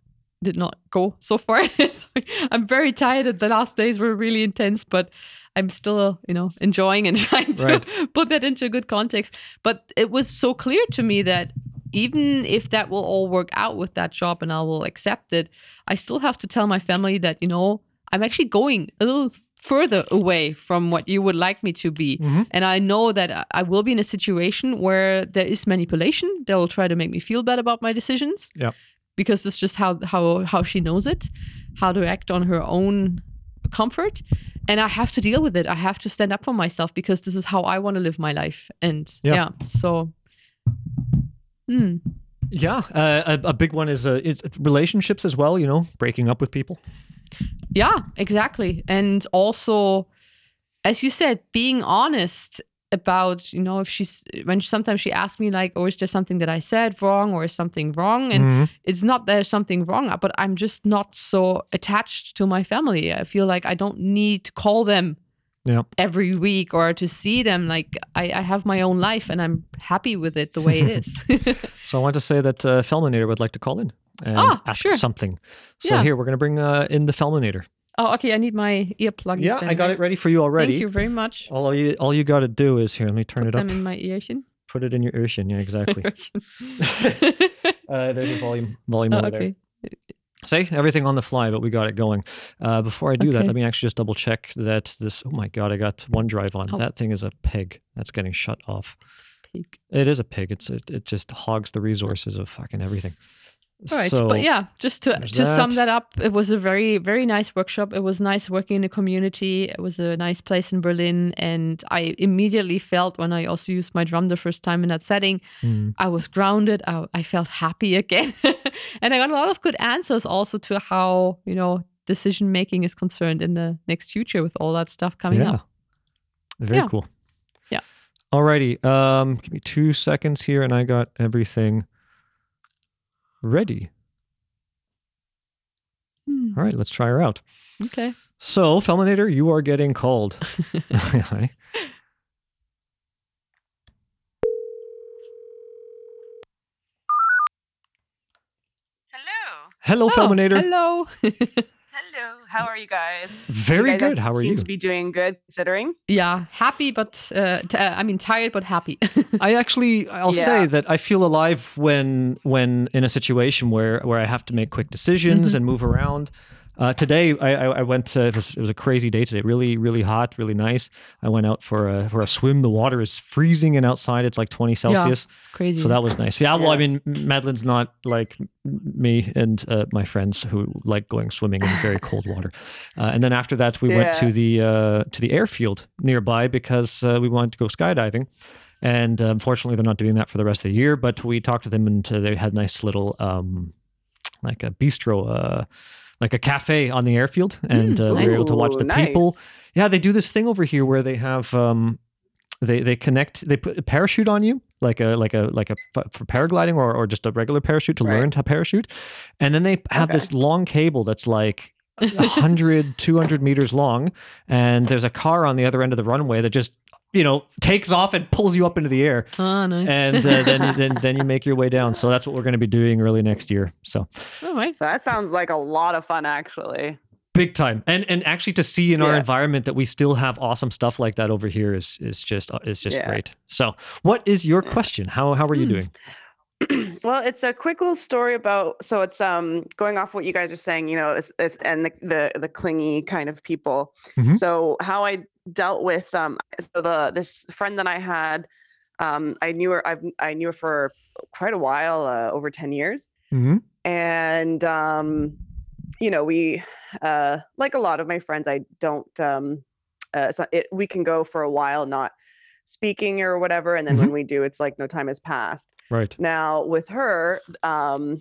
did not go so far. So I'm very tired. The last days were really intense, but I'm still, you know, enjoying and trying to Right. put that into a good context. But it was so clear to me that even if that will all work out with that job and I will accept it, I still have to tell my family that, you know, I'm actually going a little further away from what you would like me to be. Mhm. And I know that I- will be in a situation where there is manipulation. They will try to make me feel bad about my decisions. Yep. Because it's just how how how she knows it, how to act on her own comfort. And I have to deal with it. I have to stand up for myself because this is how I want to live my life. And Yeah. yeah, so hmm. Yeah, uh, a, a big one is uh, it's relationships as well. You know, breaking up with people. Yeah, exactly. And also, as you said, being honest about, you know, if she's, when sometimes she asks me, like, oh, is there something that I said wrong or is something wrong? And Mhm. it's not there's something wrong, but I'm just not so attached to my family. I feel like I don't need to call them Yeah. every week or to see them. Like, I, I have my own life and I'm happy with it the way it is. So I want to say that uh, Felminator would like to call in and Ah, ask sure. something. So Yeah. here we're going to bring uh, in the Felminator. oh, okay. I need my earplug. Yeah, I got it ready for you already. Thank you very much. All you all you got to do is here. Let me turn Put it them up. in my earshun. Put it in your ocean. Yeah, exactly. uh, there's your volume volume Oh, over there. Okay. See everything on the fly, but we got it going. Uh, before I do that, let me actually just double check that this. Oh my god, I got OneDrive on. Oh. That thing is a pig. That's getting shut off. Pig. It is a pig. It's it, it just hogs the resources of fucking everything. All right, So, but yeah, just to to sum that. that up, it was a very very nice workshop. It was nice working in the community. It was a nice place in Berlin, and I immediately felt when I also used my drum the first time in that setting, mm, I was grounded. I, I felt happy again, and I got a lot of good answers also to how you know decision making is concerned in the next future with all that stuff coming yeah. up. Very Yeah. cool. Yeah. Alrighty. Um, give me two seconds here, and I got everything ready. Hmm, All right, let's try her out. okay. So, Felminator, you are getting called. Hi. Hello. Hello, Oh, Felminator. Hello. Hello. How are you guys? Very you guys good. How are seem you? to be doing good considering. yeah, happy, but uh, t- uh, I mean tired, but happy. I actually, I'll say that I feel alive when, when in a situation where where I have to make quick decisions Mhm. and move around. Uh, today, I, I, I went. To, it, was, it was a crazy day today. Really, really hot. Really nice. I went out for a for a swim. The water is freezing, and outside it's like twenty Celsius. Yeah, it's crazy. So that was nice. Yeah, well, I mean, Madeline's not like me and uh, my friends who like going swimming in very cold water. Uh, and then after that, we went to the uh, to the airfield nearby because uh, we wanted to go skydiving. And uh, unfortunately, they're not doing that for the rest of the year. But we talked to them, and uh, they had nice little um, like a bistro. Like a cafe on the airfield, and Mm, uh, we were able to watch the people. Yeah, they do this thing over here where they have um, they they connect they put a parachute on you like a like a like a for paragliding or or just a regular parachute to Right. learn to parachute, and then they have Okay. this long cable that's like 100 200 meters long and there's a car on the other end of the runway that just you know takes off and pulls you up into the air Ah, nice. and uh, then you- then then you make your way down so that's what we're going to be doing early next year so All right. That sounds like a lot of fun, actually. big time and and actually to see in our environment that we still have awesome stuff like that over here is is just uh, is just Yeah. great so what is your question how how are you Hmm. doing well, it's a quick little story about. So it's um going off what you guys are saying. You know, it's, it's and the, the the clingy kind of people. Mhm. So how I dealt with um so the this friend that I had, um I knew her. I've I knew her for quite a while, uh, over ten years. mm-hmm. and um you know we uh like a lot of my friends i don't um uh so it, we can go for a while not speaking or whatever and then when we do it's like no time has passed right now with her um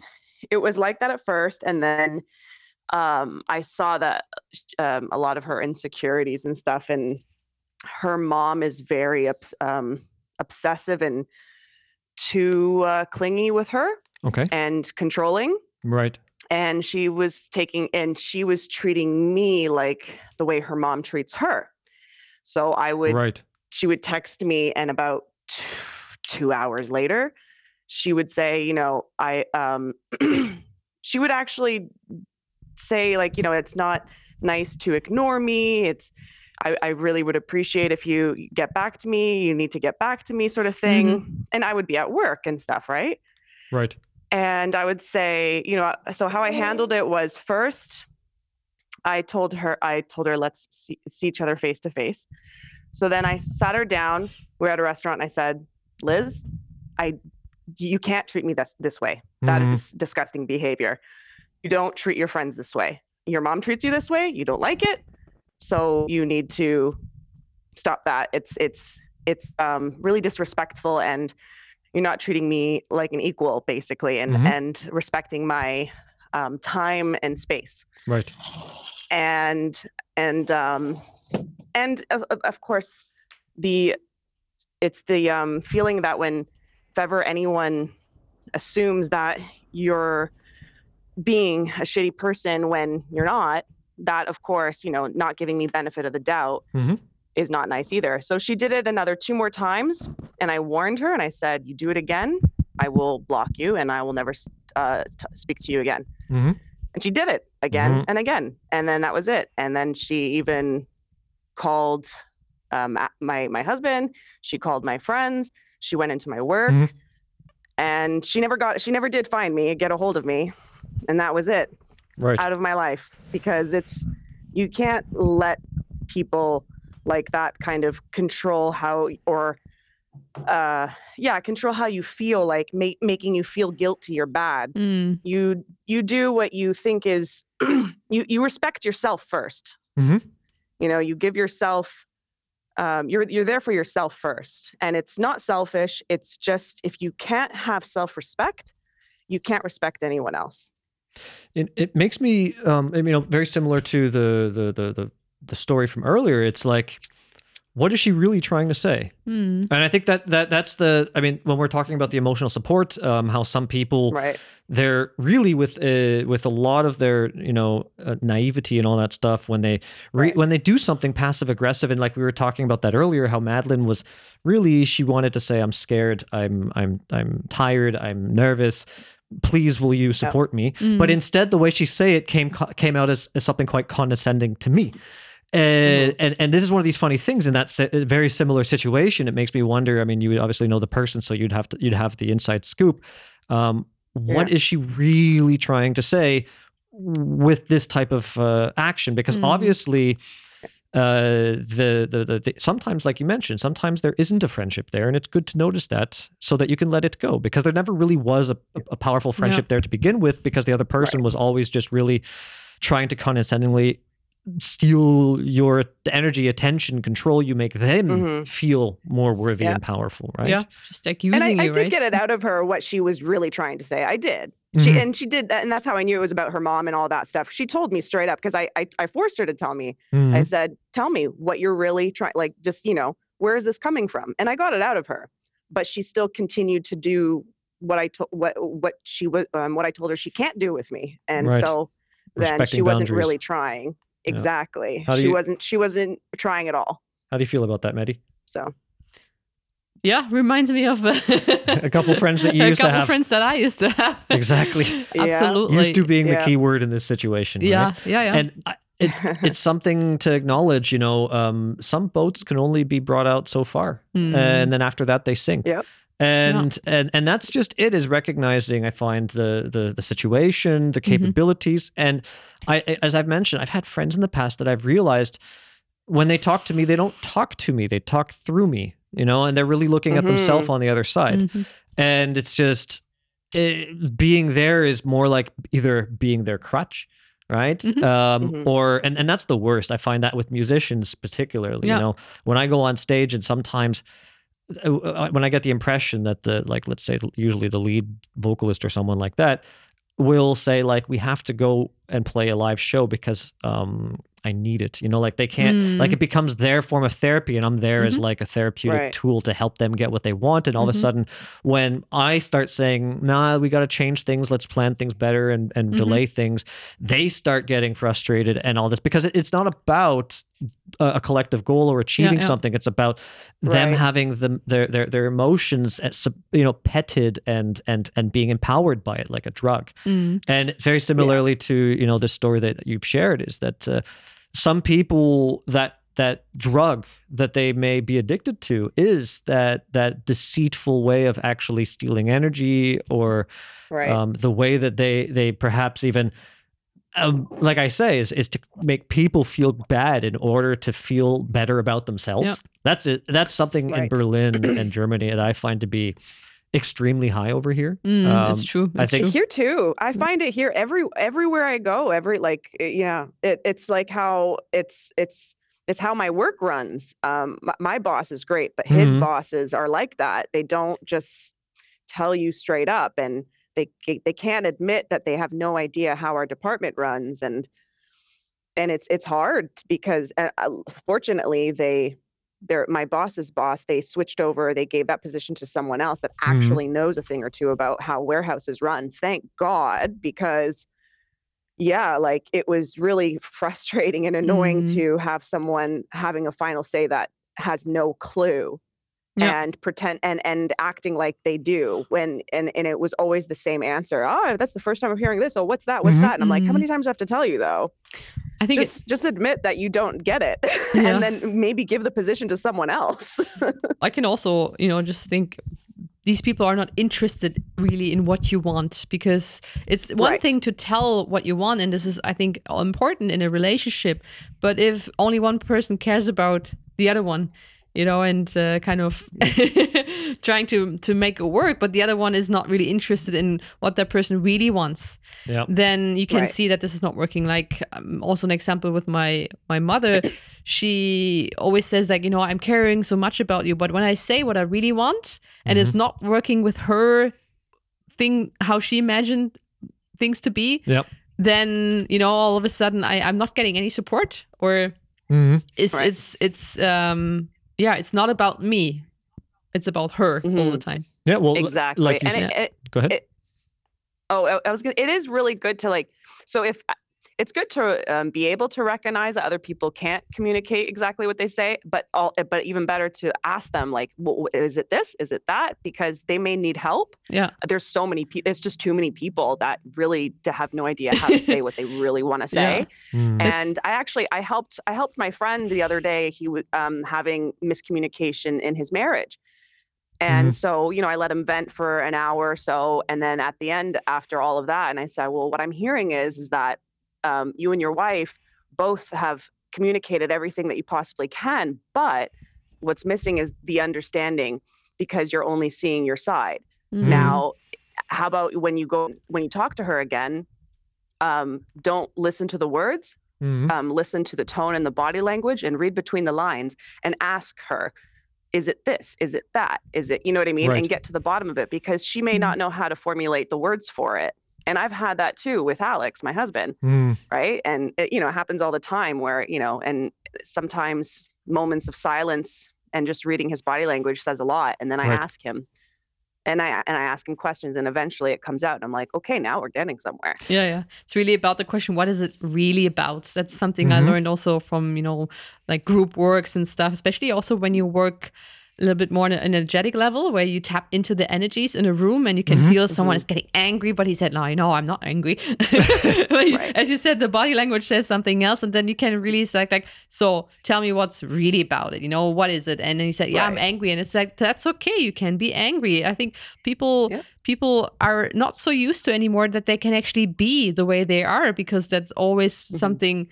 it was like that at first and then um i saw that um a lot of her insecurities and stuff and her mom is very obs- um, obsessive and too uh, clingy with her Okay. and controlling Right. and she was taking and she was treating me like the way her mom treats her so i would Right. she would text me and about t- two hours later she would say you know i um she would actually say like you know it's not nice to ignore me it's I, I really would appreciate if you get back to me you need to get back to me sort of thing and i would be at work and stuff right Right. and I would say, you know, so how I handled it was first, I told her, I told her, let's see, see each other face to face. So then I sat her down. We are at a restaurant, and I said, Liz, I, you can't treat me this this way. That Mhm. is disgusting behavior. You don't treat your friends this way. Your mom treats you this way. You don't like it, so you need to stop that. It's it's it's um, really disrespectful and you're not treating me like an equal basically and Mhm. and respecting my um, time and space Right. and and um and of, of- of course the it's the um feeling that when if ever anyone assumes that you're being a shitty person when you're not that of course you know not giving me benefit of the doubt Mhm. is not nice either so she did it another two more times and i warned her and i said you do it again i will block you and i will never uh, t- speak to you again Mhm. and she did it again Mhm. and again and then that was it and then she even called um, my my husband she called my friends she went into my work Mhm. and she never got she never did find me get a hold of me and that was it Right. out of my life because it's you can't let people like that kind of control how or uh yeah control how you feel like ma- making you feel guilty or bad. Mm, you you do what you think is you you respect yourself 1st Mhm. you know you give yourself um, you're you're there for yourself first. And it's not selfish it's just if you can't have self-respect you can't respect anyone else It it makes me um you know very similar to the the the the, the story from earlier. It's like, what is she really trying to say? mm, And I think that that that's the I mean when we're talking about the emotional support, um, how some people right they're really with uh, with a lot of their you know uh, naivety and all that stuff when they re- Right. when they do something passive aggressive and like we were talking about that earlier how Madeline was really she wanted to say I'm scared I'm I'm I'm tired I'm nervous please will you support me? But mm. instead the way she say it came came out as, as something quite condescending to me. And, and and this is one of these funny things in that si- very similar situation. It makes me wonder i mean you would obviously know the person so you'd have to you'd have the inside scoop. Um, what is she really trying to say with this type of uh, action? Because Mhm. obviously uh the, the the the sometimes like you mentioned sometimes there isn't a friendship there and it's good to notice that so that you can let it go because there never really was a, a- a powerful friendship there to begin with because the other person was always just really trying to condescendingly steal your energy attention control you make them Mhm. feel more worthy Yeah. and powerful right Yeah, just like using and I, I you, did right? get it out of her what she was really trying to say i did she Mhm. and she did that and that's how i knew it was about her mom and all that stuff she told me straight up because I, I i forced her to tell me I Mhm. said, "Tell me what you're really trying. Like, just you know, where is this coming from?" And I got it out of her, but she still continued to do what I told what what she was um, what I told her she can't do with me, and Right. so then she wasn't boundaries. really trying. Yeah. Exactly. How do She you- wasn't. She wasn't trying at all. how do you feel about that Maddie? So yeah, reminds me of uh, A couple friends that you a used to couple have. friends that I used to have. Exactly. Yeah. Absolutely. used to being the key word in this situation right? yeah, yeah, yeah. and I- it's it's something to acknowledge you know um, some boats can only be brought out so far Mm. and then after that they sink Yep. And and and that's just it is recognizing i find the the the situation the Mm-hmm. capabilities and i as i've mentioned i've had friends in the past that i've realized when they talk to me they don't talk to me they talk through me you know and they're really looking at themselves on the other side Mhm. and it's just it, being there is more like either being their crutch right Mhm. um Mhm. or and, and that's the worst i find that with musicians particularly Yeah. you know when i go on stage and sometimes Uh, when i get the impression that the like let's say usually the lead vocalist or someone like that will say like we have to go and play a live show because um I need it. You know, like they can't Mm. like it becomes their form of therapy and I'm there as like a therapeutic Right. tool to help them get what they want. And all of Mhm. a sudden when I start saying, nah, we gotta change things, let's plan things better and, and Mhm. delay things, they start getting frustrated and all this because it, it's not about a, a collective goal or achieving yeah. something. It's about them having the, their their their emotions, as you know, petted and and and being empowered by it like a drug. Mm. And very similarly to you know the story that you've shared is that uh, some people that that drug that they may be addicted to is that that deceitful way of actually stealing energy or Right. um, the way that they they perhaps even um, like I say is is to make people feel bad in order to feel better about themselves. Yep. That's it. That's something in Berlin and Germany that I find to be extremely high over here. Mm, Um, it's true. I it's think- true. here too i find it here every everywhere i go every like uh, yeah it, it's like how it's it's it's how my work runs um my, my boss is great but his Mhm. bosses are like that they don't just tell you straight up and they they can't admit that they have no idea how our department runs and and it's it's hard because uh, fortunately they they're my boss's boss they switched over they gave that position to someone else that Mhm. actually knows a thing or two about how warehouses run thank god because yeah like it was really frustrating and annoying Mhm. to have someone having a final say that has no clue Yeah. and pretend and and acting like they do when and and it was always the same answer oh that's the first time i'm hearing this oh what's that what's Mhm. that and i'm like how many times do i have to tell you though I think just just admit that you don't get it Yeah. and then maybe give the position to someone else I can also, you know, just think these people are not interested really in what you want because it's one Right. thing to tell what you want, and this is, I think, important in a relationship. But if only one person cares about the other one, you know, and uh, kind of trying to to make it work, but the other one is not really interested in what that person really wants, Yeah. then you can Right. see that this is not working. Like um, also an example with my my mother, she always says like you know I'm caring so much about you, but when I say what I really want and it's not working with her thing how she imagined things to be, Yep. then you know all of a sudden I I'm not getting any support or Mm-hmm. it's Right. it's it's um yeah it's not about me, it's about her all the Mhm. time. Yeah. Well, exactly Like you and s- it, it, go ahead. it- oh I, I was gonna it is really good to like so if I- it's good to um, be able to recognize that other people can't communicate exactly what they say but all but even better to ask them like "Wh- wh- is it this? Is it that? because they may need help. Yeah. there's so many people there's just too many people that really to have no idea how to say what they really want to say. Mm. It's- and i actually i helped i helped my friend the other day he was um, having miscommunication in his marriage. And so you know i let him vent for an hour or so and then at the end after all of that and i said well what i'm hearing is is that um, you and your wife both have communicated everything that you possibly can but what's missing is the understanding because you're only seeing your side Mm. now, how about when you go when you talk to her again, um, don't listen to the words, Mhm. um, listen to the tone and the body language, and read between the lines and ask her, "Is it this? Is it that? Is it you know what I mean?" Right. And get to the bottom of it because she may Mhm. not know how to formulate the words for it. And I've had that too with Alex, my husband Mm. right and it, you know it happens all the time where you know and sometimes moments of silence and just reading his body language says a lot and then i Right. ask him and i and i ask him questions and eventually it comes out and i'm like okay now we're getting somewhere Yeah, yeah. It's really about the question, what is it really about? That's something I Mhm. learned also from, you know, like group works and stuff, especially also when you work a little bit more on an energetic level where you tap into the energies in a room and you can feel someone is getting angry, but he said, No, no, I'm not angry. Right. As you said, the body language says something else, and then you can really select like, so tell me what's really about it, you know, what is it? And then he said, Yeah, I'm angry. And it's like that's okay. You can be angry. I think people Yeah. people are not so used to anymore that they can actually be the way they are because that's always Mm-hmm. something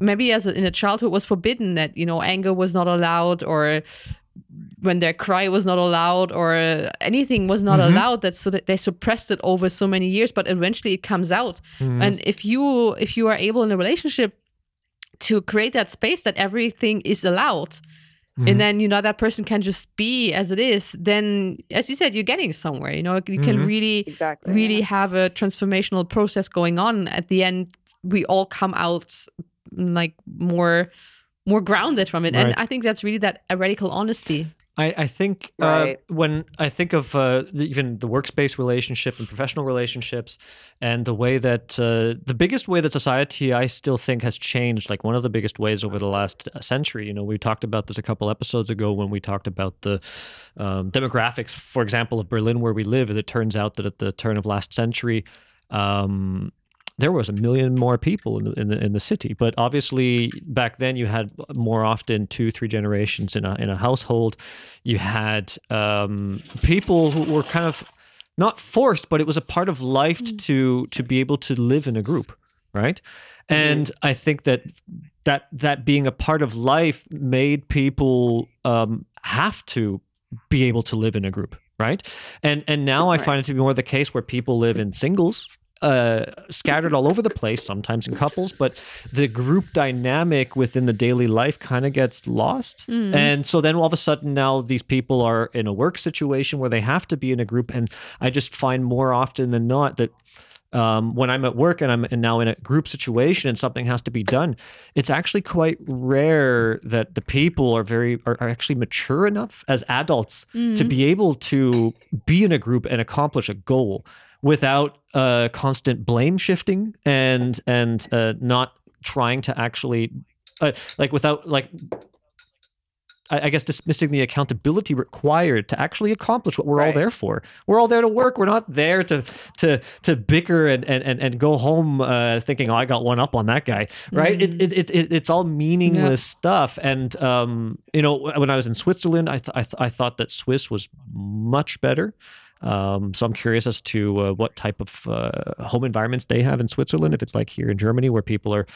maybe as a, in a childhood was forbidden that you know anger was not allowed or when their cry was not allowed or anything was not Mhm. allowed that so that they suppressed it over so many years but eventually it comes out Mhm. and if you if you are able in a relationship to create that space that everything is allowed Mhm. and then you know that person can just be as it is then as you said you're getting somewhere you know you can Mhm. really exactly really have a transformational process going on at the end we all come out like more more grounded from it and i think that's really that a radical honesty I, I think uh, Right. when I think of uh, the- even the workspace relationship and professional relationships, and the way that uh, the biggest way that society I still think has changed, like one of the biggest ways over the last uh, century. You know, we talked about this a couple episodes ago when we talked about the um, demographics, for example, of Berlin where we live. And it turns out that at the turn of last century. Um, there was a million more people in the, in the in the city, but obviously back then you had more often two, three generations in a in a household. You had um, people who were kind of not forced, but it was a part of life to to be able to live in a group, right? And I think that that that being a part of life made people um, have to be able to live in a group, right? And and now I find it to be more the case where people live in singles, uh, scattered all over the place, sometimes in couples, but the group dynamic within the daily life kind of gets lost. And so then all of a sudden now these people are in a work situation where they have to be in a group. And I just find more often than not that um, when I'm at work and I'm and now in a group situation and something has to be done, it's actually quite rare that the people are very are, are actually mature enough as adults to be able to be in a group and accomplish a goal without uh, constant blame shifting and and uh, not trying to actually uh, like without like I I guess dismissing the accountability required to actually accomplish what we're all there for. We're all there to work. We're not there to to to bicker and and and, and go home uh, thinking, "Oh, I got one up on that guy." Right? It, it, it, it it's all meaningless stuff. And um, you know, when I was in Switzerland, I th- I, th- I thought that Swiss was much better. Um, so I'm curious as to uh, what type of uh, home environments they have in Switzerland. If it's like here in Germany, where people are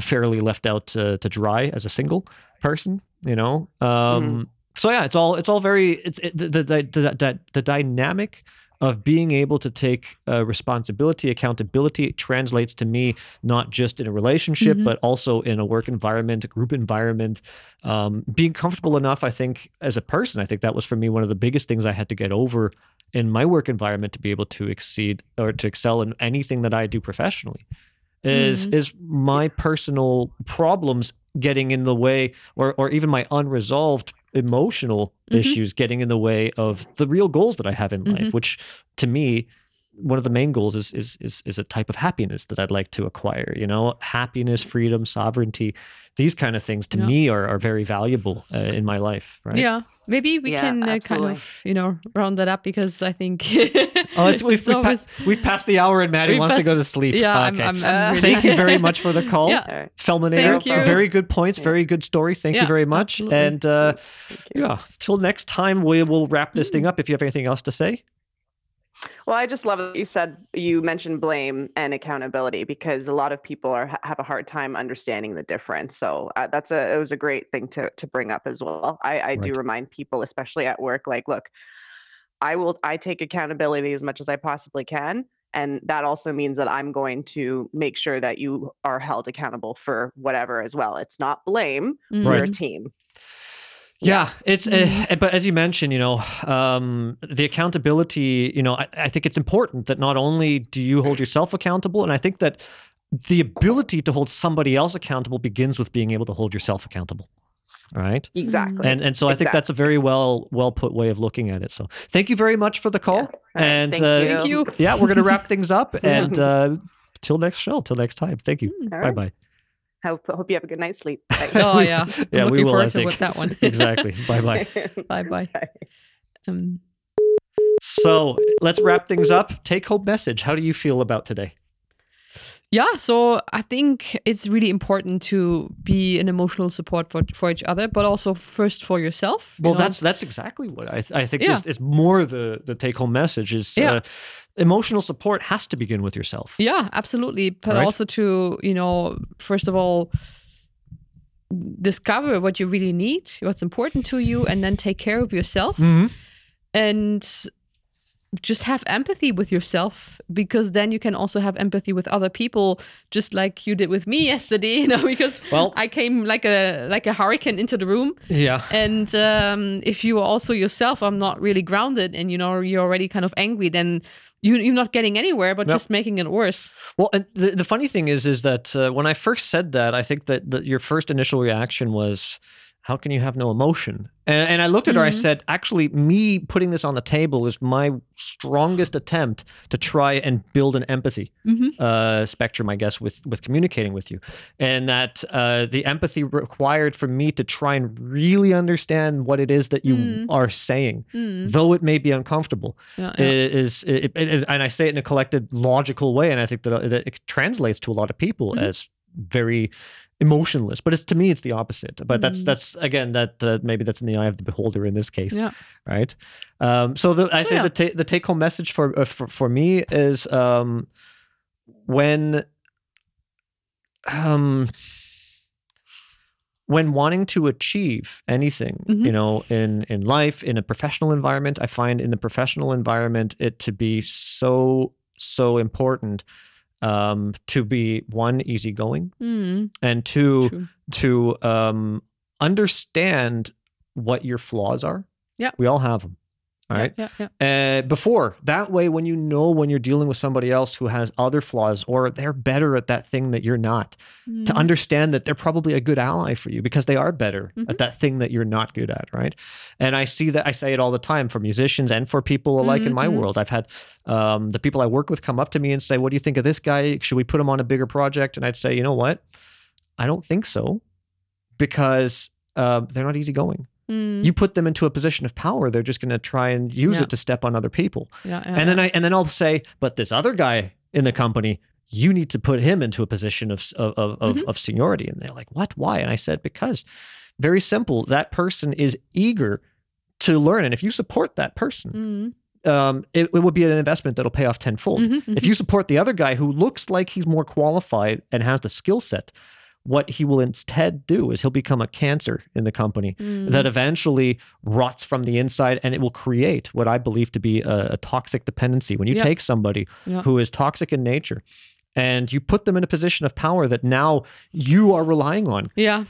fairly left out uh, to dry as a single person, you know. Um, So yeah, it's all it's all very it's it, the, the, the the the dynamic of being able to take uh, responsibility, accountability translates to me not just in a relationship, Mhm. but also in a work environment, a group environment. Um, being comfortable enough, I think, as a person, I think that was for me one of the biggest things I had to get over in my work environment to be able to exceed or to excel in anything that I do professionally. Is Mhm. is my personal problems getting in the way, or or even my unresolved emotional Mhm. issues getting in the way of the real goals that I have in life, Mhm. which to me one of the main goals is is is is a type of happiness that I'd like to acquire. You know, happiness, freedom, sovereignty, these kind of things to Yeah. me are are very valuable uh, in my life. Right? yeah maybe we Yeah, can uh, kind of you know round that up because i think Oh, it's, we've, it's we've, always- pa- we've passed the hour, and Maddie We've wants to go to sleep. yeah I'm. I'm, I'm Uh, really Thank you very much for the call. Yeah. Felminator. Thank you. Very good points. Very good story. Thank you very much. absolutely. And uh, you. yeah, till next time, we will wrap this Mm. thing up. If you have anything else to say, Well, I just love that you said you mentioned blame and accountability because a lot of people are have a hard time understanding the difference. So uh, that's a it was a great thing to to bring up as well. I, I do remind people, especially at work, like, look, I will I take accountability as much as I possibly can, and that also means that I'm going to make sure that you are held accountable for whatever as well. It's not blame; we're a team. Yeah, it's Mhm. uh, but as you mentioned, you know, um, the accountability. You know, I, I think it's important that not only do you hold yourself accountable, and I think that the ability to hold somebody else accountable begins with being able to hold yourself accountable. All right. Exactly. And and so I think that's a very well well put way of looking at it. So thank you very much for the call. All right, And thank uh, you. thank you yeah, we're gonna wrap things up. And uh, till next show, till next time. Thank you. All Bye right. Bye. Hope, hope you have a good night's sleep. Bye. oh yeah I'm Yeah, we looking will, I forward to think. with that one exactly. Bye bye. bye bye um, So let's wrap things up. Take home message. How do you feel about today? Yeah so i think it's really important to be an emotional support for, for each other but also first for yourself you Well, know? that's that's exactly what I, th- I think Yeah. is, is more the the take home message is Yeah. uh, emotional support has to begin with yourself. Yeah, absolutely. But Right? also to, you know, first of all, discover what you really need, what's important to you, and then take care of yourself Mm-hmm. and just have empathy with yourself because then you can also have empathy with other people just like you did with me yesterday you know because Well- i came like a like a hurricane into the room Yeah. and um, if you also yourself are not really grounded and you know you're already kind of angry then you, you're not getting anywhere, but Nope. just making it worse. Well, and the, the funny thing is, is that uh, when I first said that, I think that, that your first initial reaction was, "How can you have no emotion?" And, and I looked at her. I Mhm. said, "Actually, me putting this on the table is my strongest attempt to try and build an empathy Mhm. uh, spectrum, I guess, with with communicating with you, and that uh, the empathy required for me to try and really understand what it is that you Mm. are saying, Mm. though it may be uncomfortable." Yeah, yeah. is it, it- it- and I say it in a collected, logical way, and I think that, uh, that it translates to a lot of people Mhm. as very emotionless. But it's to me, it's the opposite. But that's Mm. that's again that uh, maybe that's in the eye of the beholder in this case, Yeah. right? Um, so the, I So, say yeah. the ta- the take home message for, uh, for for me is um, when um when wanting to achieve anything you Mhm. know in in life in a professional environment i find in the professional environment it to be so so important um to be one easygoing Mm. and two True. to um understand what your flaws are Yeah. we all have them all Yeah, right Yeah, yeah. uh, before that way when you know when you're dealing with somebody else who has other flaws or they're better at that thing that you're not to Mm. understand that they're probably a good ally for you because they are better Mhm. at that thing that you're not good at right and i see that i say it all the time for musicians and for people alike in my Mhm, mhm. world i've had um, the people i work with come up to me and say what do you think of this guy should we put him on a bigger project and i'd say you know what i don't think so because uh, they're not easygoing Mm. you put them into a position of power they're just going to try and use Yeah. it to step on other people yeah, yeah, and then. I and then I'll say, but this other guy in the company, you need to put him into a position of of of, Mhm. of seniority. And they're like, what? Why? And I said, because very simple. That person is eager to learn, and if you support that person, Mm. um, it, it would be an investment that'll pay off tenfold. Mhm, If you support the other guy who looks like he's more qualified and has the skill set, what he will instead do is he'll become a cancer in the company mhm. that eventually rots from the inside and it will create what I believe to be a, a toxic dependency. When you Yeah. take somebody Yeah. who is toxic in nature and you put them in a position of power that now you are relying on, yeah,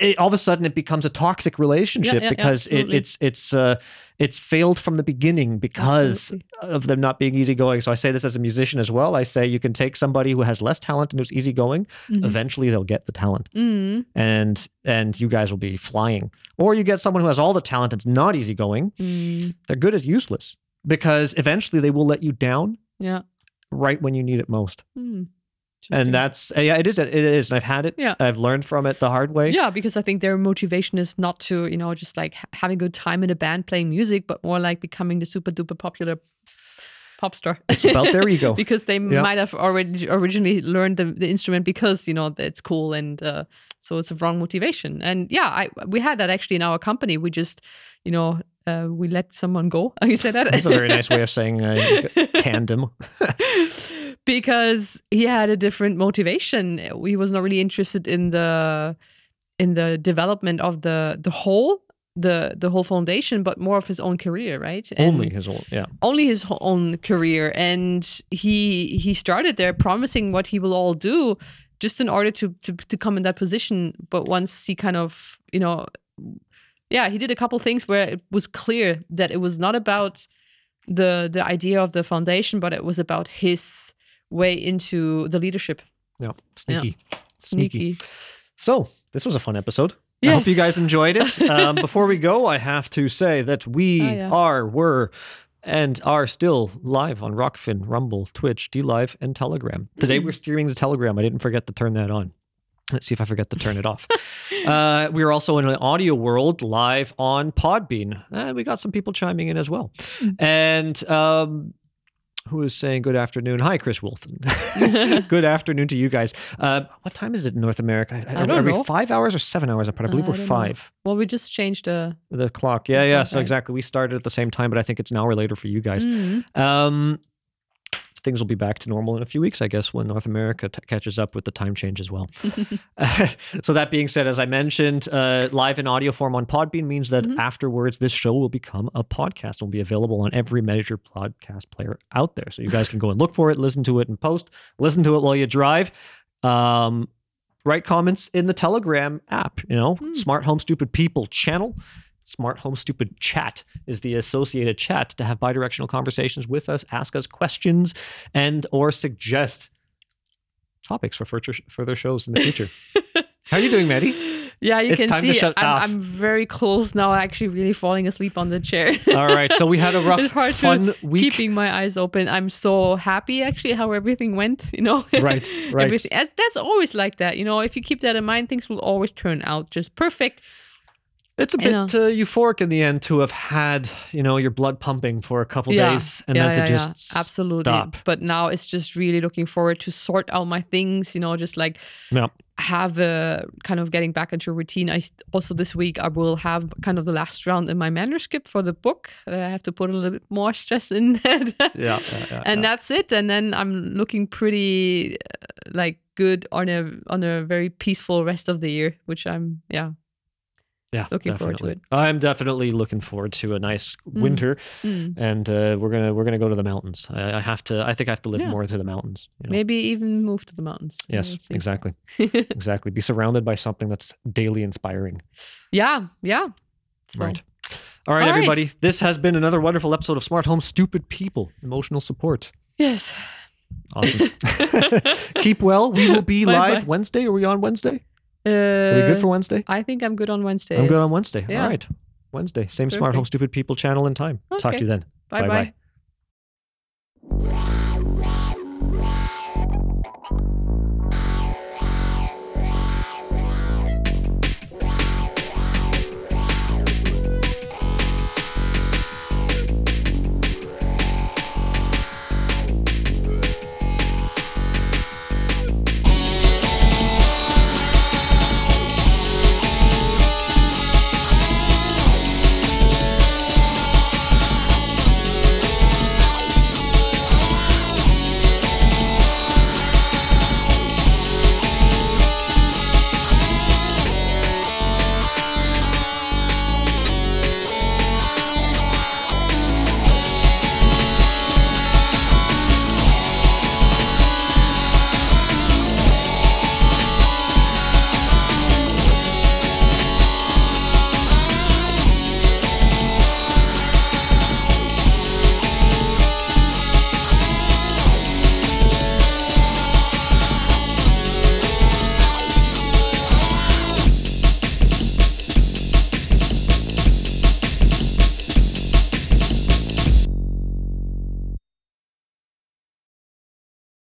it, all of a sudden it becomes a toxic relationship yeah, yeah, because it, it's it's uh, it's failed from the beginning because Absolutely. of them not being easygoing. So I say this as a musician as well. I say you can take somebody who has less talent and who's easygoing. Mhm. Eventually they'll get the talent Mm. and and you guys will be flying. Or you get someone who has all the talent and's not easygoing. Mm. They're good as useless because eventually they will let you down Yeah. right when you need it most. Mm. And that's uh, yeah, it is. It is, and I've had it. Yeah. I've learned from it the hard way. Yeah, because I think their motivation is not to, you know, just like ha- having a good time in a band playing music, but more like becoming the super duper popular pop star. It's about their ego. because they Yeah. might have already originally learned the, the instrument because you know it's cool and uh, so it's a wrong motivation. And yeah, I we had that actually in our company. We just, you know, uh, we let someone go. You said that. That's a very nice way of saying uh, canned him. because he had a different motivation. He was not really interested in the in the development of the the whole the the whole foundation, but more of his own career, right? And Only his own. Yeah. only his own career, and he he started there promising what he will all do, just in order to to to come in that position. But once he kind of you know. Yeah, he did a couple things where it was clear that it was not about the the idea of the foundation, but it was about his way into the leadership. Yeah. Sneaky. Sneaky. Sneaky. So this was a fun episode. I hope you guys enjoyed it. Um, before we go, I have to say that we Oh, yeah. are, were, and are still live on Rokfin, Rumble, Twitch, D Live, and Telegram. Today Mm. we're streaming the Telegram. I didn't forget to turn that on. Let's see if I forget to turn it off. Uh, we are also in an audio world live on Podbean. Uh, we got some people chiming in as well. Mm. And um, who is saying good afternoon? Hi, Chris Wilson. good afternoon to you guys. Uh, what time is it in North America? I don't are we know. five hours or seven hours apart? I believe Uh, we're don't know. five. Well, we just changed the. The clock. Yeah, yeah. So exactly. We started at the same time, but I think it's an hour later for you guys. Mm. Um, things will be back to normal in a few weeks, I guess, when North America t- catches up with the time change as well. so that being said, as I mentioned, uh, live in audio form on Podbean means that Mhm. afterwards this show will become a podcast. It will be available on every major podcast player out there. So you guys can go and look for it, listen to it, and post. Listen to it while you drive. Um, write comments in the Telegram app. You know, Hmm. Smart Home Stupid People channel. Smart Home Stupid Chat is the associated chat to have bidirectional conversations with us, ask us questions, and or suggest topics for further further shows in the future. How are you doing, Maddie? Yeah, you It's can see shut I'm. I'm very close now. Actually, really falling asleep on the chair. All right, so we had a rough, It's hard fun week. Keeping my eyes open. I'm so happy actually how everything went. You know, Right, right. Everything. That's always like that. You know, if you keep that in mind, things will always turn out just perfect. It's a bit uh, euphoric in the end to have had, you know, your blood pumping for a couple Yeah, days and yeah, then to just yeah. absolutely. stop. But now it's just really looking forward to sort out my things. You know, just like Yeah. have a kind of getting back into routine. I also this week I will have kind of the last round in my manuscript for the book. I have to put a little bit more stress in that. Yeah, yeah, yeah, and yeah. that's it. And then I'm looking pretty uh, like good on a on a very peaceful rest of the year, which I'm yeah. Yeah, looking forward to definitely. I'm definitely looking forward to a nice winter, Mm. and uh, we're gonna we're gonna go to the mountains. I, I have to. I think I have to live Yeah. more to the mountains. you know. Maybe even move to the mountains. Yes, exactly, exactly. Be surrounded by something that's daily inspiring. Yeah, yeah. So, Right. All right, All right. everybody. This has been another wonderful episode of Smart Home Stupid People Emotional Support. Yes. Awesome. Keep well. We will be Bye-bye. live Wednesday. Are we on Wednesday? Uh, Are we good for Wednesday? I think I'm good on Wednesday. I'm good on Wednesday. Yeah. All right. Wednesday. Same Smart Home Stupid People channel and time. Talk to you then. Bye Bye-bye. bye.